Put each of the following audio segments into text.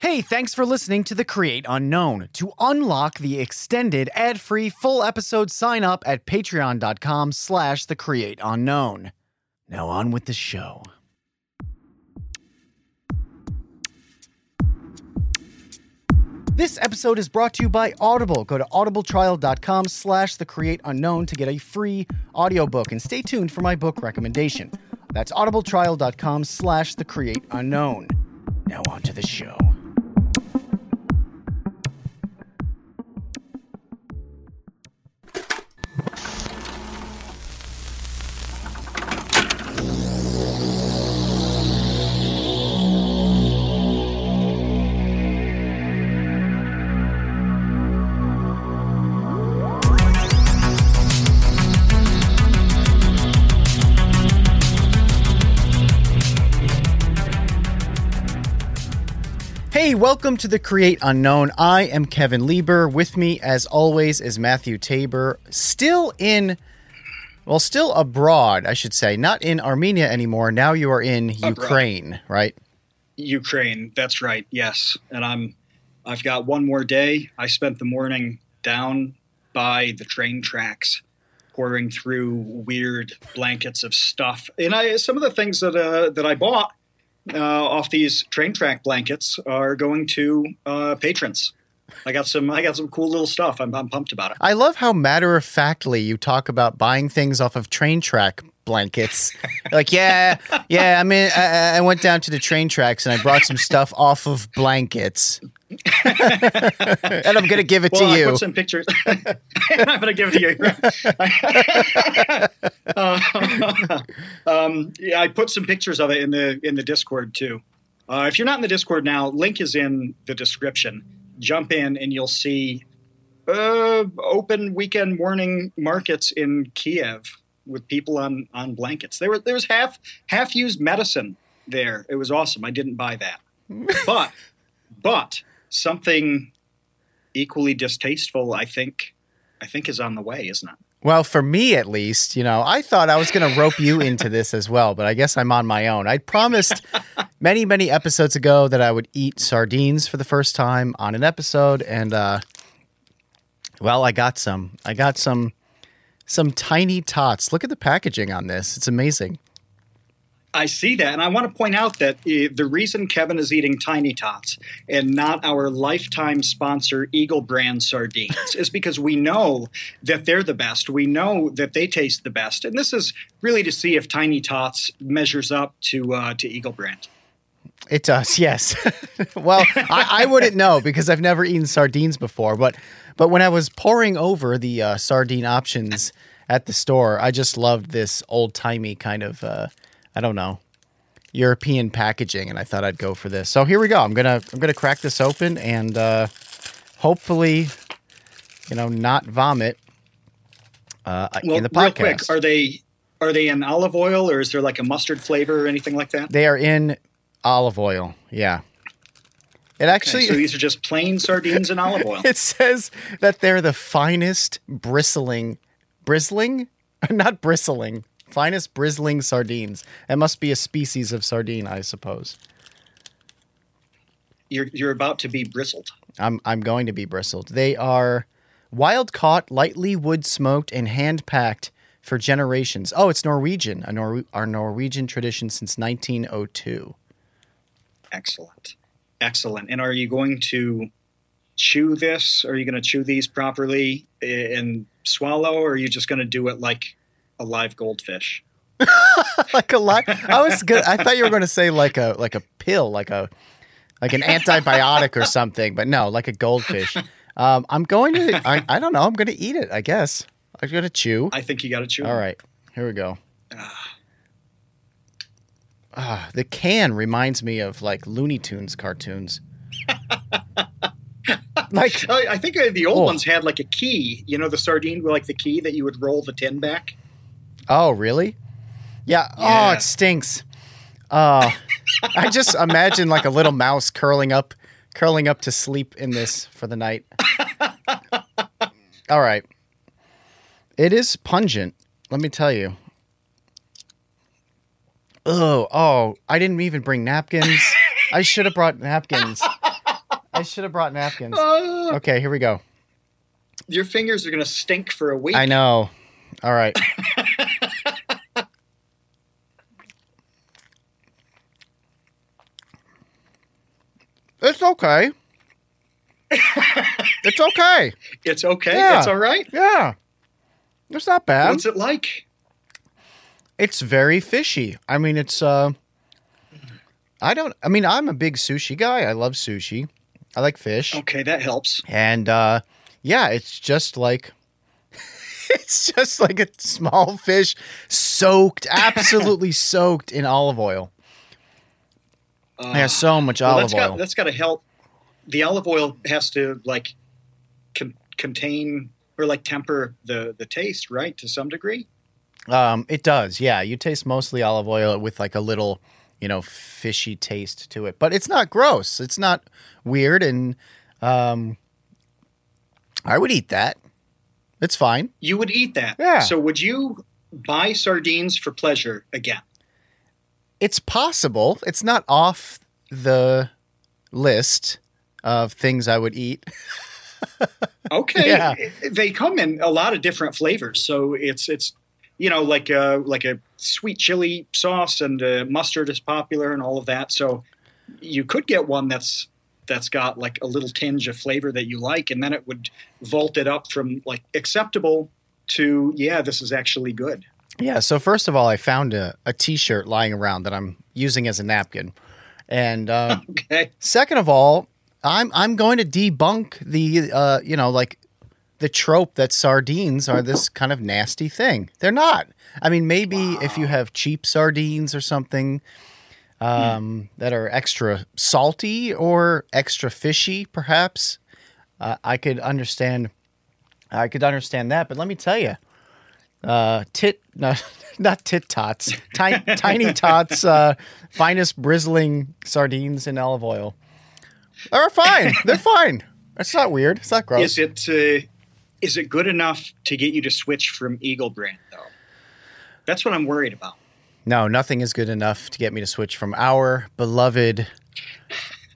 Hey, thanks for listening to The Create Unknown. To unlock the extended ad-free full episode, sign up at patreon.com slash the create unknown. Now on with the show. This episode is brought to you by Audible. Go to audibletrial.com slash the create unknown to get a free audiobook and stay tuned for my book recommendation. That's audibletrial.com slash the create unknown. Now on to the show. Welcome to the Create Unknown. I am Kevin Lieber. With me, as always, is Matthew Tabor. Still in, well, still abroad, I should say. Not in Armenia anymore. Now you are in Ukraine, right? Ukraine. That's right. Yes, and I'm. I've got one more day. I spent the morning down by the train tracks, pouring through weird blankets of stuff, and I some of the things that uh, that I bought off these train track blankets are going to uh, patrons. I got some. I got some cool little stuff. I'm, I'm pumped about it. I love how matter of factly you talk about buying things off of train track blankets. like, yeah, yeah. I mean, I, I went down to the train tracks and I brought some stuff off of blankets. and I'm gonna give it well, to I you. put some pictures. I'm gonna give it to you. uh, um, yeah, I put some pictures of it in the in the Discord too. Uh, if you're not in the Discord now, link is in the description. Jump in and you'll see uh, open weekend morning markets in Kiev with people on on blankets. There were there was half half used medicine there. It was awesome. I didn't buy that, but but something equally distasteful, I think, I think is on the way, isn't it? Well, for me at least, you know, I thought I was going to rope you into this as well, but I guess I'm on my own. I promised many, many episodes ago that I would eat sardines for the first time on an episode, and uh, well, I got some. I got some, some tiny tots. Look at the packaging on this; it's amazing. I see that, and I want to point out that uh, the reason Kevin is eating Tiny Tots and not our lifetime sponsor Eagle Brand sardines is because we know that they're the best. We know that they taste the best, and this is really to see if Tiny Tots measures up to uh, to Eagle Brand. It does, yes. well, I, I, wouldn't know because I've never eaten sardines before, but but when I was poring over the uh, sardine options at the store, I just loved this old timey kind of. Uh, I don't know, European packaging, and I thought I'd go for this. So here we go. I'm gonna I'm gonna crack this open and uh, hopefully, you know, not vomit uh, well, in the podcast. Real quick, are they are they in olive oil or is there like a mustard flavor or anything like that? They are in olive oil. Yeah. It actually. Okay, so these are just plain sardines in olive oil. It says that they're the finest bristling, bristling, not bristling, finest bristling sardines. It must be a species of sardine, I suppose. You're you're about to be bristled. I'm I'm going to be bristled. They are wild caught, lightly wood smoked, and hand packed for generations. Oh, it's Norwegian, a Nor- our Norwegian tradition since 1902. Excellent, excellent. And are you going to chew this? Are you going to chew these properly and swallow, or are you just going to do it like a live goldfish. like a live. I was good. I thought you were going to say like a like a pill, like a like an antibiotic or something, but no, like a goldfish. Um, I'm going to. I, I don't know. I'm going to eat it. I guess I'm going to chew. I think you got to chew. All right, here we go. Ah, the can reminds me of like Looney Tunes cartoons. like I think uh, the old oh. ones had like a key. You know, the sardine with like the key that you would roll the tin back. Oh, really? Yeah. yeah. Oh, it stinks. Uh, I just imagine like a little mouse curling up, curling up to sleep in this for the night. All right. It is pungent. Let me tell you. Oh, oh! I didn't even bring napkins. I should have brought napkins. I should have brought napkins. Uh, Okay, here we go. your fingers are going to stink for a week. I know. All right. it's okay. it's okay. It's okay. Yeah. It's all right. Yeah. It's not bad. What's it like? It's very fishy. I mean, it's uh I don't I mean, I'm a big sushi guy. I love sushi. I like fish. Okay, that helps. And uh yeah, it's just like it's just like a small fish soaked, absolutely soaked in olive oil. Uh, It has so much well, olive that's oil. got that's got to help. The olive oil has to like con- contain or like temper the the taste, right? To some degree. Um, it does, yeah. You taste mostly olive oil with like a little, you know, fishy taste to it, but it's not gross. It's not weird, and um, I would eat that. It's fine. You would eat that. Yeah. So would you buy sardines for pleasure again? It's possible. It's not off the list of things I would eat. Okay. Yeah. They come in a lot of different flavors, so it's it's you know like a like a sweet chili sauce and uh, mustard is popular and all of that. So you could get one that's that's got like a little tinge of flavor that you like, and then it would vault it up from like acceptable to yeah, this is actually good. Yeah. So first of all, I found a, a T-shirt lying around that I'm using as a napkin, and uh, Okay. Second of all, I'm I'm going to debunk the uh, you know like the trope that sardines are this kind of nasty thing. They're not. I mean, maybe if you have cheap sardines or something um, that are extra salty or extra fishy, perhaps uh, I could understand. I could understand that, but let me tell you, uh, tit no, not tit tots, tiny, tiny tots, uh, finest bristling sardines in olive oil are fine. They're fine. It's not weird. It's not gross. Is it uh, is it good enough to get you to switch from Eagle brand though? That's what I'm worried about. no, nothing is good enough to get me to switch from our beloved,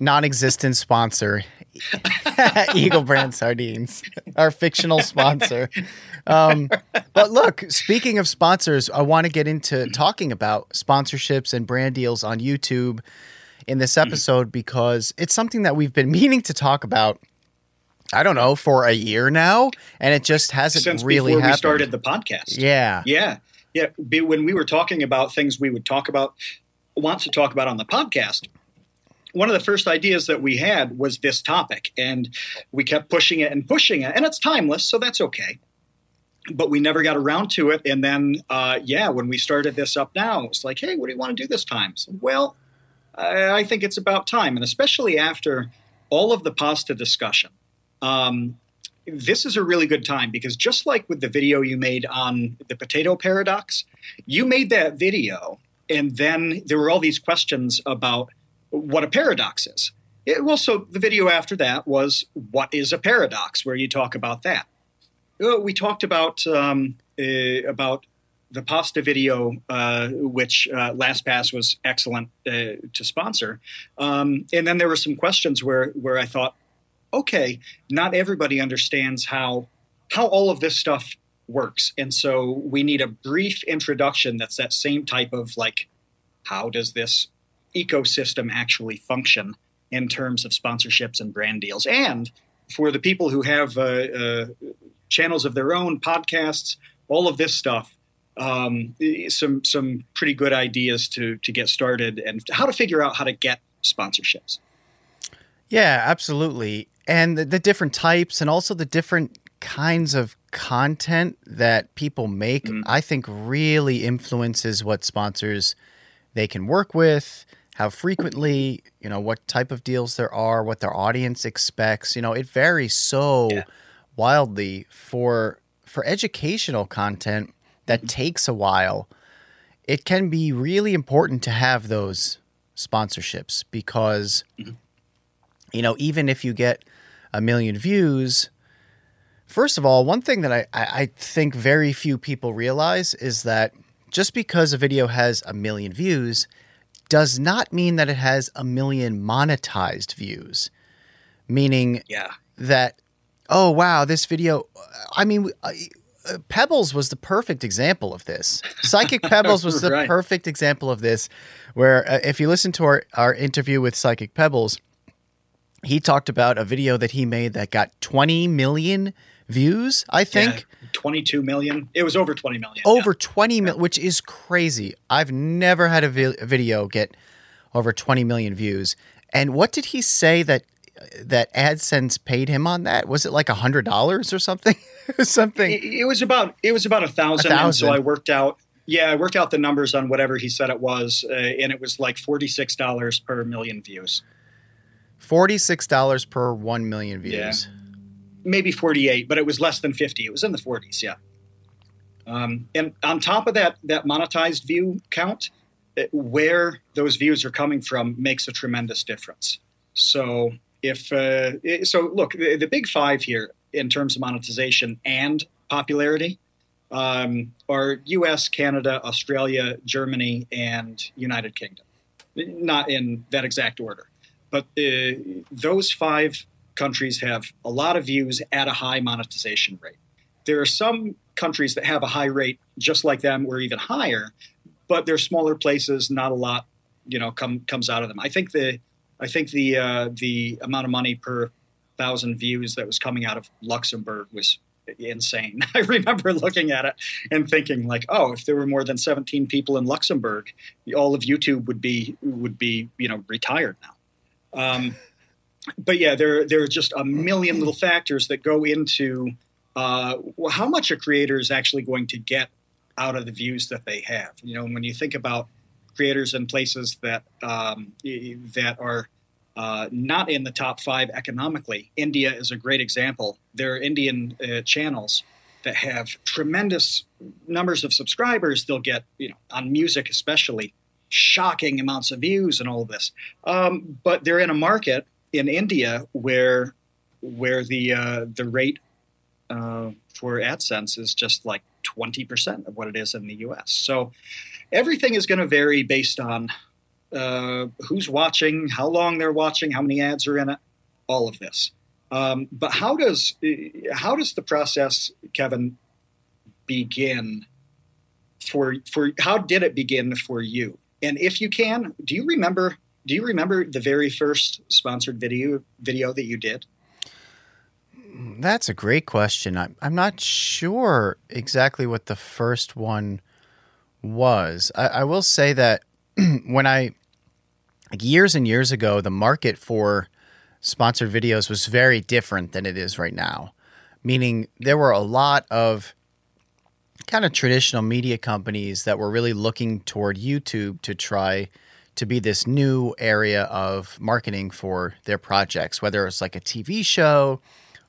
non-existent sponsor, Eagle Brand Sardines, our fictional sponsor. Um, but look, speaking of sponsors, I want to get into talking about sponsorships and brand deals on YouTube in this episode because it's something that we've been meaning to talk about. I don't know for a year now, and it just hasn't Since really before happened. we started the podcast. yeah, Yeah. Yeah. Be- When we were talking about things we would talk about, want to talk about on the podcast, one of the first ideas that we had was this topic. And we kept pushing it and pushing it. And it's timeless, so that's okay. But we never got around to it. And then, uh, yeah, when we started this up now, it's like, hey, what do you want to do this time? So, well, I, I think it's about time. And especially after all of the pasta discussion. Um, this is a really good time because just like with the video you made on the potato paradox, you made that video and then there were all these questions about what a paradox is. It, well, so the video after that was what is a paradox, where you talk about that. Uh, We talked about um, uh, about the pasta video, uh, which uh, LastPass was excellent uh, to sponsor, um, and then there were some questions where where I thought, okay, not everybody understands how how all of this stuff works, and so we need a brief introduction that's that same type of like, how does this ecosystem actually function in terms of sponsorships and brand deals, and for the people who have uh, uh, channels of their own, podcasts, all of this stuff. Um, some some pretty good ideas to to get started and how to figure out how to get sponsorships. Yeah, absolutely. And the, the different types and also the different kinds of content that people make, Mhm. I think really influences what sponsors they can work with, how frequently, you know, what type of deals there are, what their audience expects. You know, it varies so Yeah. wildly for for educational content that takes a while. It can be really important to have those sponsorships because you know, even if you get a million views, first of all, one thing that I, I, think very few people realize is that just because a video has a million views does not mean that it has a million monetized views. meaning Yeah. that oh wow this video i mean pebbles was the perfect example of this psychic pebbles was the Right. perfect example of this where uh, if you listen to our, our interview with Psychicpebbles he talked about a video that he made that got 20 million views i think Yeah, 22 million. It was over 20 million. yeah. over 20 mil, which is crazy. I've never had a vi- video get over 20 million views. And what did he say that that AdSense paid him on that? Was it like a hundred dollars or something? something. It, it was about it was about a thousand, A and so. I worked out. Yeah, I worked out the numbers on whatever he said it was, uh, and it was like forty six dollars per million views, Forty six dollars per one million views. Yeah. maybe forty eight, but it was less than fifty. It was in the forties, yeah. Um, and on top of that, that monetized view count, uh, where those views are coming from makes a tremendous difference. So if uh, so, look, the, the big five here in terms of monetization and popularity um, are U.S., Canada, Australia, Germany, and United Kingdom. Not in that exact order, but those five countries have a lot of views at a high monetization rate. There are some countries that have a high rate just like them or even higher, but they're smaller places. Not a lot, you know, come comes out of them. I think the I think the uh, the amount of money per thousand views that was coming out of Luxembourg was insane. I remember looking at it and thinking like, oh, if there were more than 17 people in Luxembourg, all of YouTube would be would be you know retired now. Um, but yeah, there there are just a million little factors that go into uh, how much a creator is actually going to get out of the views that they have. You know, when you think about creators in places that um, that are uh, not in the top five economically, India is a great example. There are Indian uh, channels that have tremendous numbers of subscribers. They'll get, you know, on music especially, shocking amounts of views and all of this. Um, but they're in a market in India where where the uh, the rate uh, for AdSense is just like 20% of what it is in the US. So everything is going to vary based on uh, who's watching, how long they're watching, how many ads are in it, all of this. Um, but how does how does the process, Kevin, begin for for how did it begin for you? And if you can, do you remember do you remember the very first sponsored video video that you did? That's a great question. I'm I'm not sure exactly what the first one was. I, I will say that when I like years and years ago, the market for sponsored videos was very different than it is right now. Meaning there were a lot of kind of traditional media companies that were really looking toward YouTube to try to be this new area of marketing for their projects, whether it's like a TV show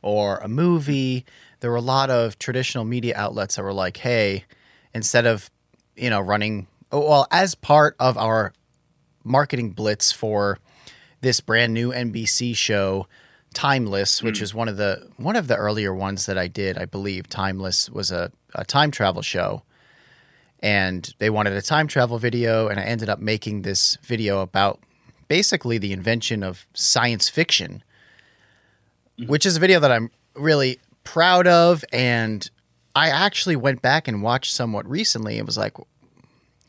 or a movie. There were a lot of traditional media outlets that were like, hey, instead of, you know, running, oh, well, as part of our marketing blitz for this brand new NBC show, Timeless, which hmm. is one of the one of the earlier ones that I did, I believe. Timeless was a, a time travel show. And they wanted a time travel video, and I ended up making this video about basically the invention of science fiction mm-hmm. which is a video that I'm really proud of. And I actually went back and watched somewhat recently and was like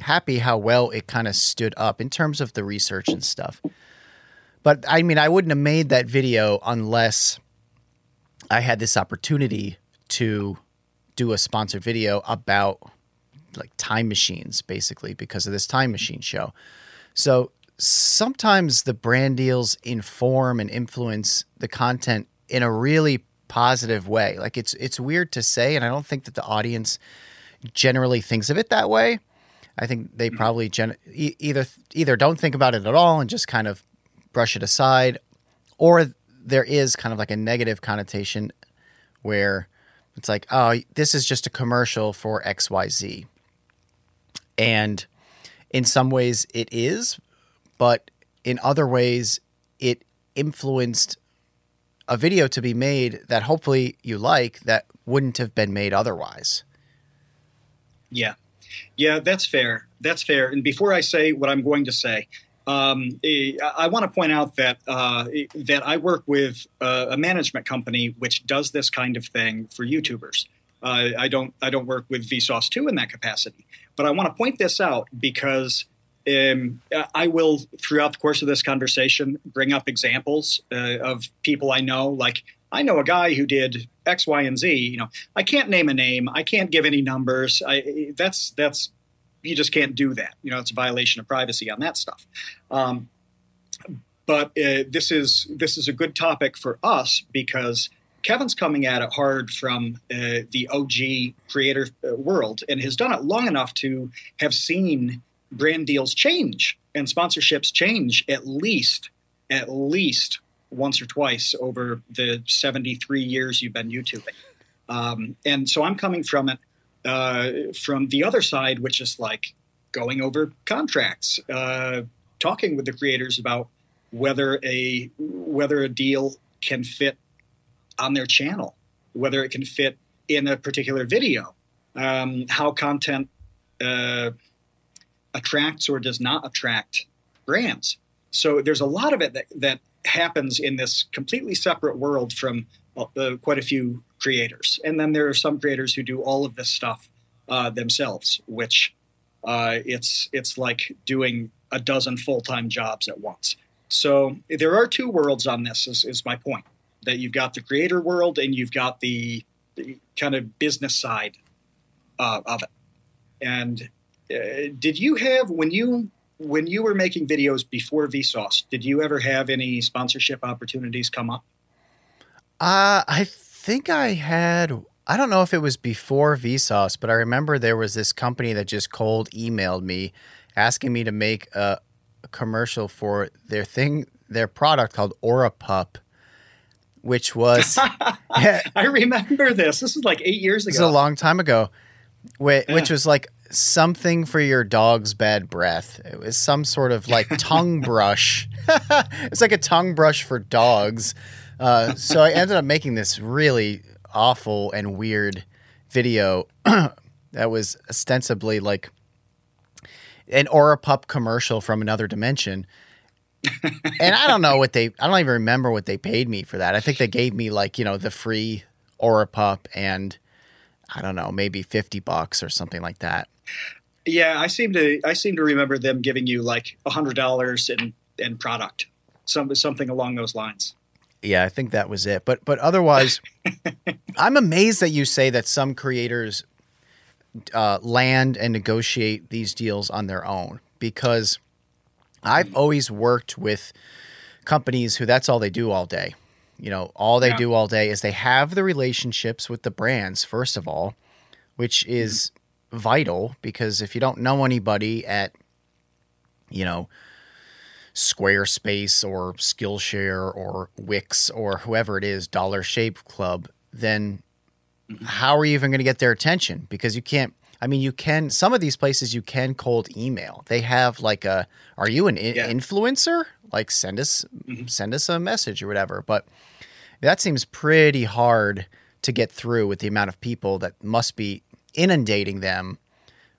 happy how well it kind of stood up in terms of the research and stuff. But I mean, I wouldn't have made that video unless I had this opportunity to do a sponsored video about like time machines, basically, because of this time machine show. So sometimes the brand deals inform and influence the content in a really positive way. Like it's it's weird to say, and I don't think that the audience generally thinks of it that way. I think they mm-hmm. probably gen- e- either either don't think about it at all and just kind of brush it aside, or there is kind of like a negative connotation where it's like, oh, this is just a commercial for X Y Z, and in some ways it is, but in other ways it influenced a video to be made that hopefully you like that wouldn't have been made otherwise. Yeah. Yeah, that's fair. That's fair. And before I say what I'm going to say, Um, eh, I want to point out that uh, that I work with a, a, management company which does this kind of thing for YouTubers. Uh, I don't I don't work with Vsauce two in that capacity, but I want to point this out because um, I will throughout the course of this conversation bring up examples uh, of people I know. Like I know a guy who did X, Y, and Z. You know, I can't name a name. I can't give any numbers. I, that's that's you just can't do that. You know, it's a violation of privacy on that stuff. Um, but uh, this is this is a good topic for us because Kevin's coming at it hard from uh, the OG creator uh, world and has done it long enough to have seen brand deals change and sponsorships change at least at least once or twice over the 73 years you've been YouTubing. Um, and so I'm coming from it uh, from the other side, which is like going over contracts, uh, talking with the creators about whether a whether a deal can fit on their channel, whether it can fit in a particular video, um, how content uh, attracts or does not attract brands. So there's a lot of it that, that happens in this completely separate world from uh, quite a few creators. And then there are some creators who do all of this stuff uh, themselves, which uh, it's it's like doing a dozen full time jobs at once. So there are two worlds on this. Is, is my point that you've got the creator world and you've got the, the kind of business side uh, of it. And uh, did you have when you when you were making videos before Vsauce, did you ever have any sponsorship opportunities come up? Uh, I think I had. I don't know if it was before Vsauce, but I remember there was this company that just cold emailed me asking me to make a, a commercial for their thing, their product called Orapup, which was. I remember this. This was like eight years ago. This is a long time ago, which, yeah. which was like something for your dog's bad breath. It was some sort of like tongue brush. it's like a tongue brush for dogs. Uh, so I ended up making this really awful and weird video that was ostensibly like an Orapup commercial from another dimension. and I don't know what they I don't even remember what they paid me for that. I think they gave me like, you know, the free Orapup and I don't know, maybe 50 bucks or something like that. Yeah, I seem to I seem to remember them giving you like $100 in in product. Some something along those lines. Yeah, I think that was it. But but otherwise, I'm amazed that you say that some creators uh, land and negotiate these deals on their own because I've always worked with companies who that's all they do all day. You know, all they yeah. do all day is they have the relationships with the brands first of all, which is mm-hmm. vital because if you don't know anybody at you know Squarespace or Skillshare or Wix or whoever it is, Dollar Shave Club, then mm-hmm. how are you even going to get their attention? Because you can't. I mean, you can. Some of these places you can cold email. They have like a. Are you an yeah. influencer? Like send us mm-hmm. send us a message or whatever. But that seems pretty hard to get through with the amount of people that must be inundating them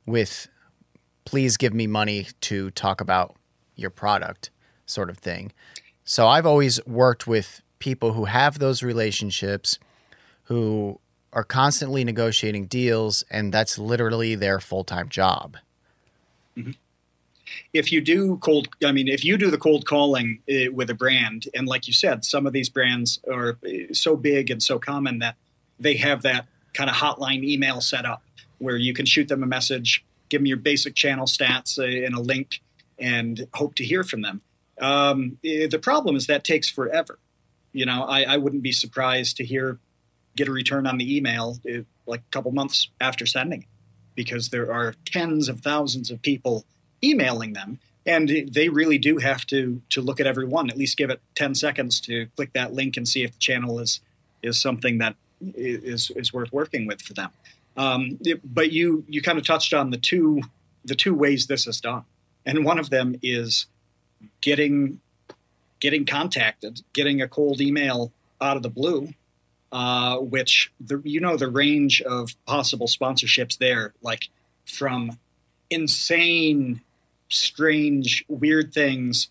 with. Please give me money to talk about your product sort of thing. So I've always worked with people who have those relationships who are constantly negotiating deals and that's literally their full-time job. Mm-hmm. If you do cold I mean if you do the cold calling uh, with a brand and like you said some of these brands are eh, so big and so common that they have that kind of hotline email set up where you can shoot them a message, give them your basic channel stats uh, and a link and hope to hear from them. Um, eh, the problem is that takes forever. You know, I, I, wouldn't be surprised to hear get a return on the email eh, like a couple months after sending it because there are tens of thousands of people emailing them and they really do have to to look at every one at least give it 10 seconds to click that link and see if the channel is is something that is is worth working with for them um, it, but you you kind of touched on the two the two ways this is done and one of them is getting getting contacted, getting a cold email out of the blue, uh, which the, you know the range of possible sponsorships there, like from insane strange, weird things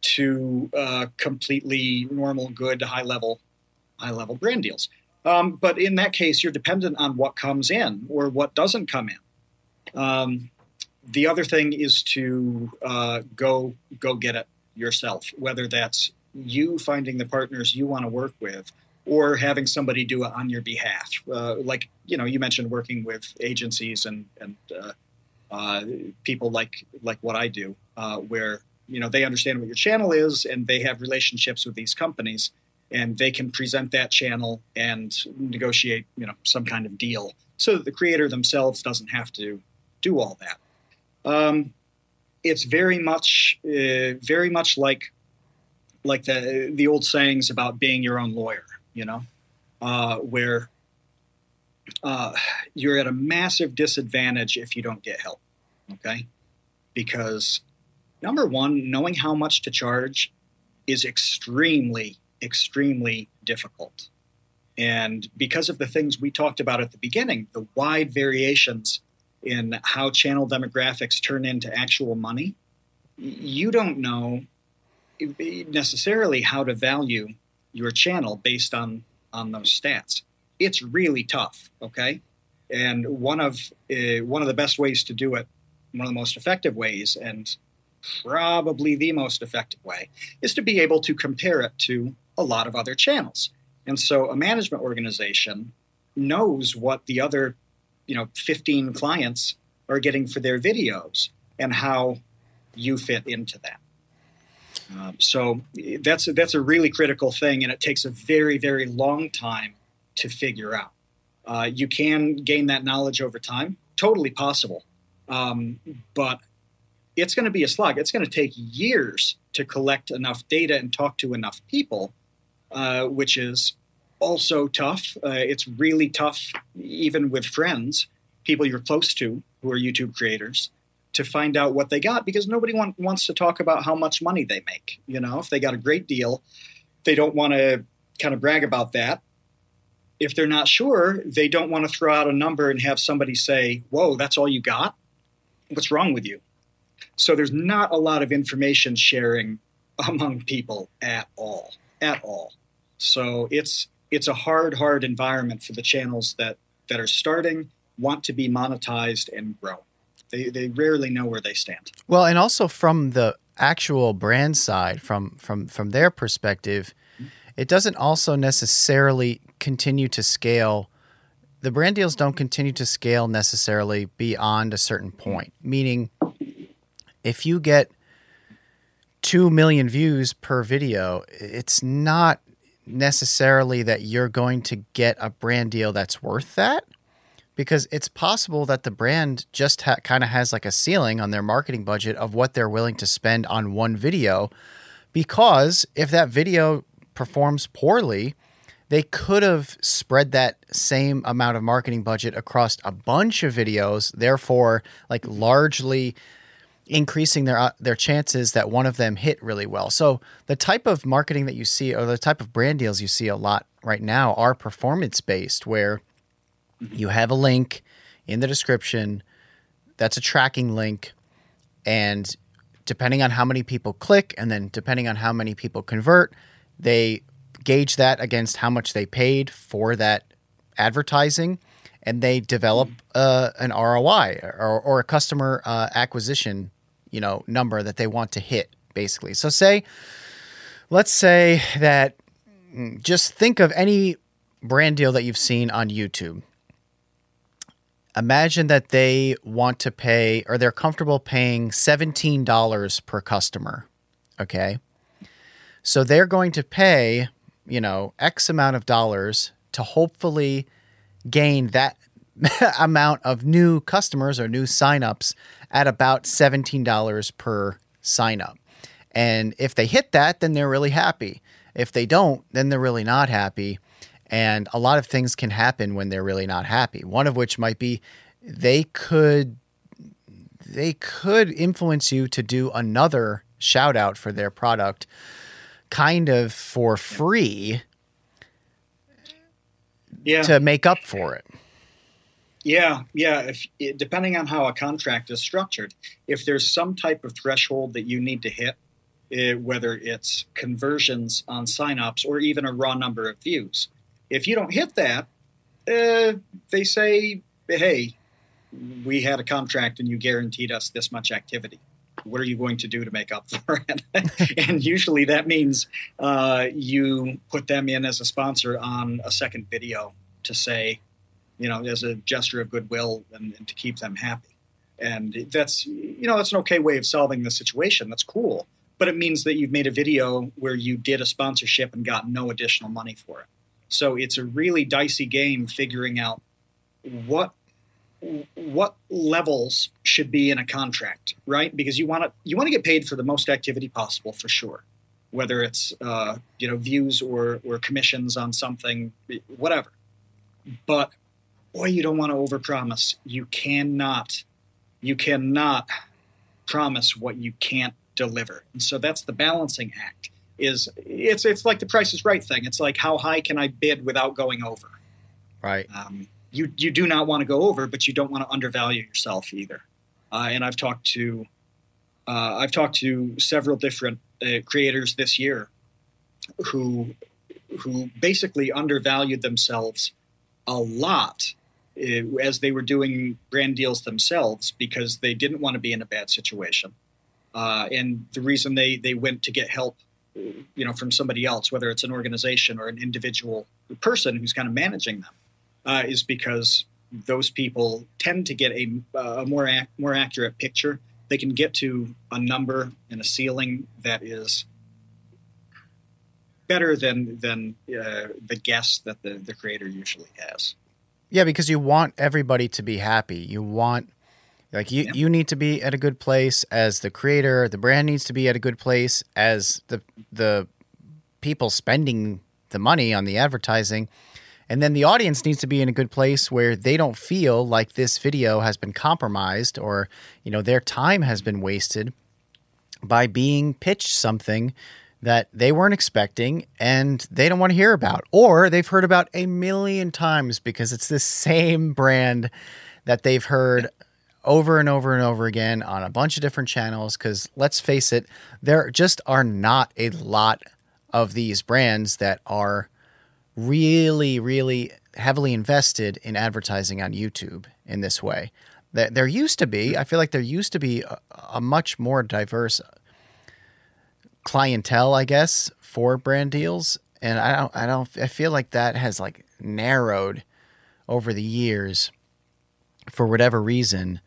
to uh, completely normal, good, high level, high level brand deals. Um, but in that case, you're dependent on what comes in or what doesn't come in. Um, the other thing is to uh, go go get it yourself, whether that's you finding the partners you want to work with or having somebody do it on your behalf. Uh, like you know, you mentioned working with agencies and and uh, uh, people like like what I do, uh, where you know they understand what your channel is and they have relationships with these companies and they can present that channel and negotiate you know some kind of deal so that the creator themselves doesn't have to do all that. Um, it's very much uh, very much like like the the old sayings about being your own lawyer, you know, uh, where uh, you're at a massive disadvantage if you don't get help. Okay, because number one, knowing how much to charge is extremely extremely difficult. And because of the things we talked about at the beginning, the wide variations in how channel demographics turn into actual money, you don't know necessarily how to value your channel based on on those stats. It's really tough, okay? And one of uh, one of the best ways to do it, one of the most effective ways, and probably the most effective way, is to be able to compare it to a lot of other channels. And so a management organization knows what the other, you know, 15 clients are getting for their videos and how you fit into that. Um, so that's a, that's a really critical thing, and it takes a very very long time to figure out. Uh, you can gain that knowledge over time, totally possible, um, but it's going to be a slog. It's going to take years to collect enough data and talk to enough people, uh, which is also tough. Uh, it's really tough, even with friends, people you're close to who are YouTube creators to find out what they got because nobody want, wants to talk about how much money they make. You know, if they got a great deal, they don't want to kind of brag about that. If they're not sure, they don't want to throw out a number and have somebody say, Whoa, that's all you got? What's wrong with you? So there's not a lot of information sharing among people at all. At all. So it's it's a hard, hard environment for the channels that that are starting, want to be monetized and grow. They, they rarely know where they stand. Well, and also from the actual brand side, from from from their perspective, mm-hmm. it doesn't also necessarily continue to scale. The brand deals don't continue to scale necessarily beyond a certain point. Meaning, if you get two million views per video, it's not necessarily that you're going to get a brand deal that's worth that because it's possible that the brand just ha- kind of has like a ceiling on their marketing budget of what they're willing to spend on one video because if that video performs poorly they could have spread that same amount of marketing budget across a bunch of videos therefore like largely increasing their uh, their chances that one of them hit really well so the type of marketing that you see or the type of brand deals you see a lot right now are performance based where you have a link in the description that's a tracking link. And depending on how many people click and then depending on how many people convert, they gauge that against how much they paid for that advertising and they develop uh, an ROI or, or a customer uh, acquisition, you know, number that they want to hit basically. So say, let's say that mm, just think of any brand deal that you've seen on YouTube imagine that they want to pay or they're comfortable paying $17 per customer. Okay. So they're going to pay, you know, X amount of dollars to hopefully gain that amount of new customers or new signups at about $17 per signup. And if they hit that, then they're really happy. If they don't, then they're really not happy. And a lot of things can happen when they're really not happy. One of which might be they could they could influence you to do another shout out for their product kind of for free yeah. to make up for it. Yeah, yeah. If depending on how a contract is structured, if there's some type of threshold that you need to hit, uh, whether it's conversions on signups or even a raw number of views, if you don't hit that, uh, they say, "Hey, we had a contract and you guaranteed us this much activity." what are you going to do to make up for it? and usually that means uh, you put them in as a sponsor on a second video to say, you know, as a gesture of goodwill and, and to keep them happy. And that's, you know, that's an okay way of solving the situation. That's cool. But it means that you've made a video where you did a sponsorship and got no additional money for it. So it's a really dicey game figuring out what what levels should be in a contract, right? Because you want to you want to get paid for the most activity possible for sure, whether it's uh, you know views or or commissions on something, whatever. But boy, you don't want to overpromise. You cannot you cannot promise what you can't deliver, and so that's the balancing act. Is it's it's like the Price is Right thing. It's like how high can I bid without going over? Right. Um, you you do not want to go over, but you don't want to undervalue yourself either. Uh, and I've talked to uh, I've talked to several different uh, creators this year who who basically undervalued themselves a lot as they were doing brand deals themselves because they didn't want to be in a bad situation. Uh, and the reason they they went to get help, you know, from somebody else, whether it's an organization or an individual person who's kind of managing them, uh, is because those people tend to get a, a more ac- more accurate picture. They can get to a number and a ceiling that is better than than uh, the guess that the, the creator usually has. Yeah, because you want everybody to be happy. You want like you, yeah. you need to be at a good place as the creator, the brand needs to be at a good place as the the people spending the money on the advertising and then the audience needs to be in a good place where they don't feel like this video has been compromised or, you know, their time has been wasted by being pitched something that they weren't expecting and they don't want to hear about or they've heard about a million times because it's the same brand that they've heard over and over and over again on a bunch of different channels cuz let's face it there just are not a lot of these brands that are really, really heavily invested in advertising on YouTube in this way. There used to be, I feel like there used to be a, a much more diverse clientele, I guess, for brand deals, and I don't, I don't, I feel like that has like narrowed over the years for whatever reason,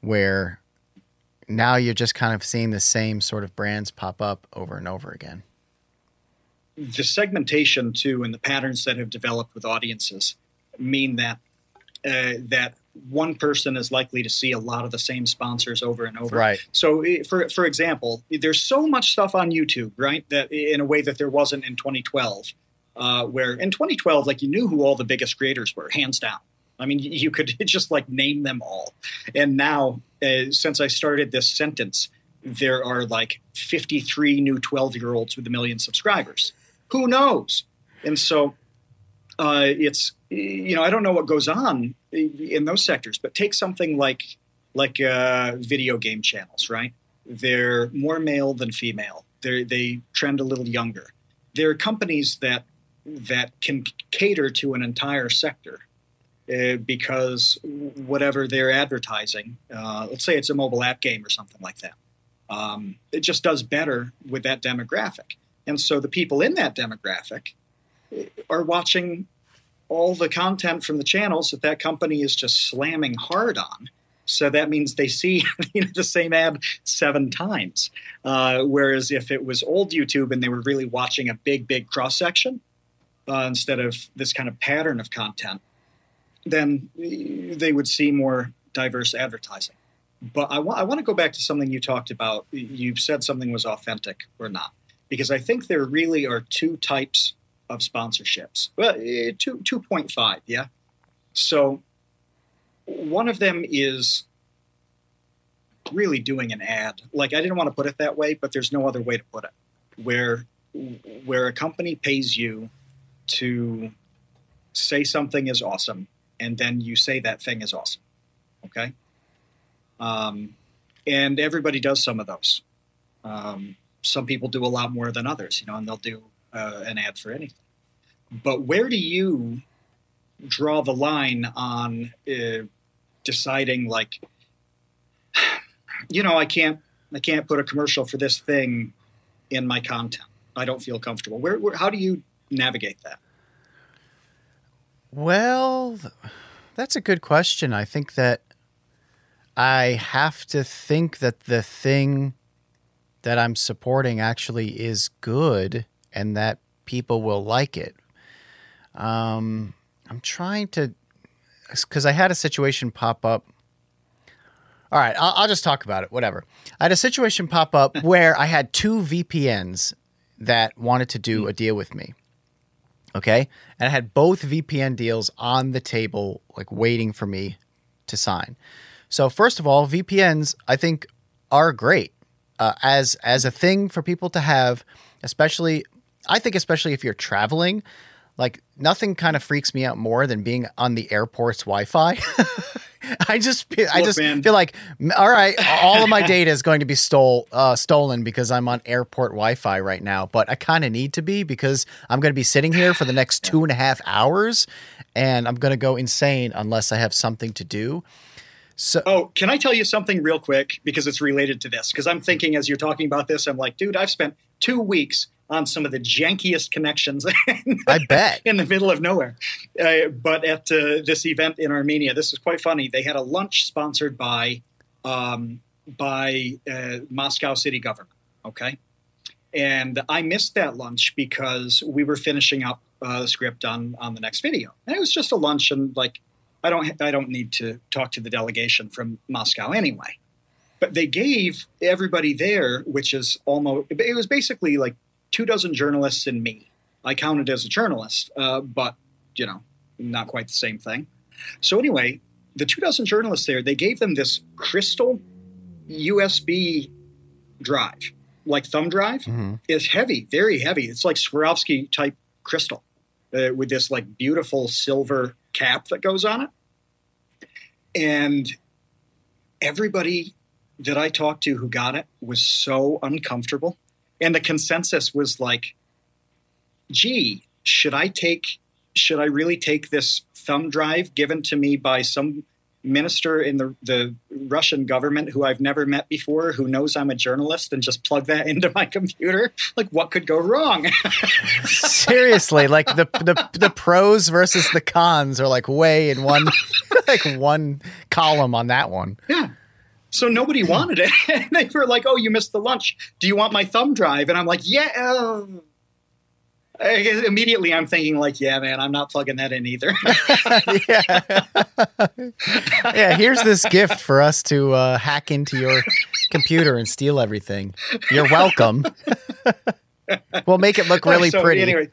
where now you're just kind of seeing the same sort of brands pop up over and over again. The segmentation too and the patterns that have developed with audiences mean that uh, that one person is likely to see a lot of the same sponsors over and over. Right. So, for for example, there's so much stuff on YouTube, right? That in a way that there wasn't in 2012, uh, where in 2012, like you knew who all the biggest creators were, hands down. I mean, you could just like name them all. And now, uh, since I started this sentence, there are like 53 new 12 year olds with a million subscribers. Who knows? And so uh, it's you know I don't know what goes on in those sectors, but take something like like uh, video game channels, right? They're more male than female. They they trend a little younger. There are companies that that can cater to an entire sector uh, because whatever they're advertising, uh, let's say it's a mobile app game or something like that, um, it just does better with that demographic. And so the people in that demographic are watching all the content from the channels that that company is just slamming hard on. So that means they see you know, the same ad seven times. Uh, whereas if it was old YouTube and they were really watching a big, big cross section uh, instead of this kind of pattern of content, then they would see more diverse advertising. But I, wa- I want to go back to something you talked about. You said something was authentic or not because I think there really are two types of sponsorships. Well, eh, two two point five, yeah. So one of them is really doing an ad. Like I didn't want to put it that way, but there's no other way to put it. Where where a company pays you to say something is awesome and then you say that thing is awesome. Okay. Um, and everybody does some of those. Um, some people do a lot more than others, you know, and they'll do uh, an ad for anything. But where do you draw the line on uh, deciding, like, you know, I can't, I can't put a commercial for this thing in my content. I don't feel comfortable. Where, where how do you navigate that? Well, that's a good question. I think that I have to think that the thing that I'm supporting actually is good and that people will like it. Um, I'm trying to, because I had a situation pop up. All right, I'll, I'll just talk about it. Whatever. I had a situation pop up where I had two VPNs that wanted to do a deal with me. Okay. And I had both VPN deals on the table, like waiting for me to sign. So, first of all, VPNs, I think, are great uh, as as a thing for people to have, especially. I think, especially if you're traveling, like nothing kind of freaks me out more than being on the airport's Wi-Fi. I just I Look, just man. feel like all right, all of my data is going to be stole uh, stolen because I'm on airport Wi-Fi right now. But I kind of need to be because I'm going to be sitting here for the next two and a half hours, and I'm going to go insane unless I have something to do. So Oh, can I tell you something real quick because it's related to this? Because I'm thinking as you're talking about this, I'm like, dude, I've spent two weeks on some of the jankiest connections I bet. in the middle of nowhere. Uh, but at uh, this event in Armenia, this is quite funny. They had a lunch sponsored by um, by uh, Moscow city government. Okay, and I missed that lunch because we were finishing up uh, the script on on the next video, and it was just a lunch, and like I don't I don't need to talk to the delegation from Moscow anyway. But they gave everybody there, which is almost it was basically like two dozen journalists and me. I counted as a journalist, uh, but you know, not quite the same thing. So anyway, the two dozen journalists there, they gave them this crystal USB drive, like thumb drive. Mhm. It's heavy, very heavy. It's like Swarovski type crystal uh, with this like beautiful silver cap that goes on it. And everybody that I talked to who got it was so uncomfortable. And the consensus was like, gee, should I take, should I really take this thumb drive given to me by some minister in the, the Russian government who I've never met before, who knows I'm a journalist, and just plug that into my computer? Like, what could go wrong? Seriously, like the the the pros versus the cons are like way in one like one column on that one. Yeah. So nobody wanted it. And they were like, oh, you missed the lunch. Do you want my thumb drive? And I'm like, yeah. uh." I immediately I'm thinking like, yeah, man, I'm not plugging that in either. yeah. yeah, here's this gift for us to uh, hack into your computer and steal everything. You're welcome. we'll make it look really So, pretty. Anyway.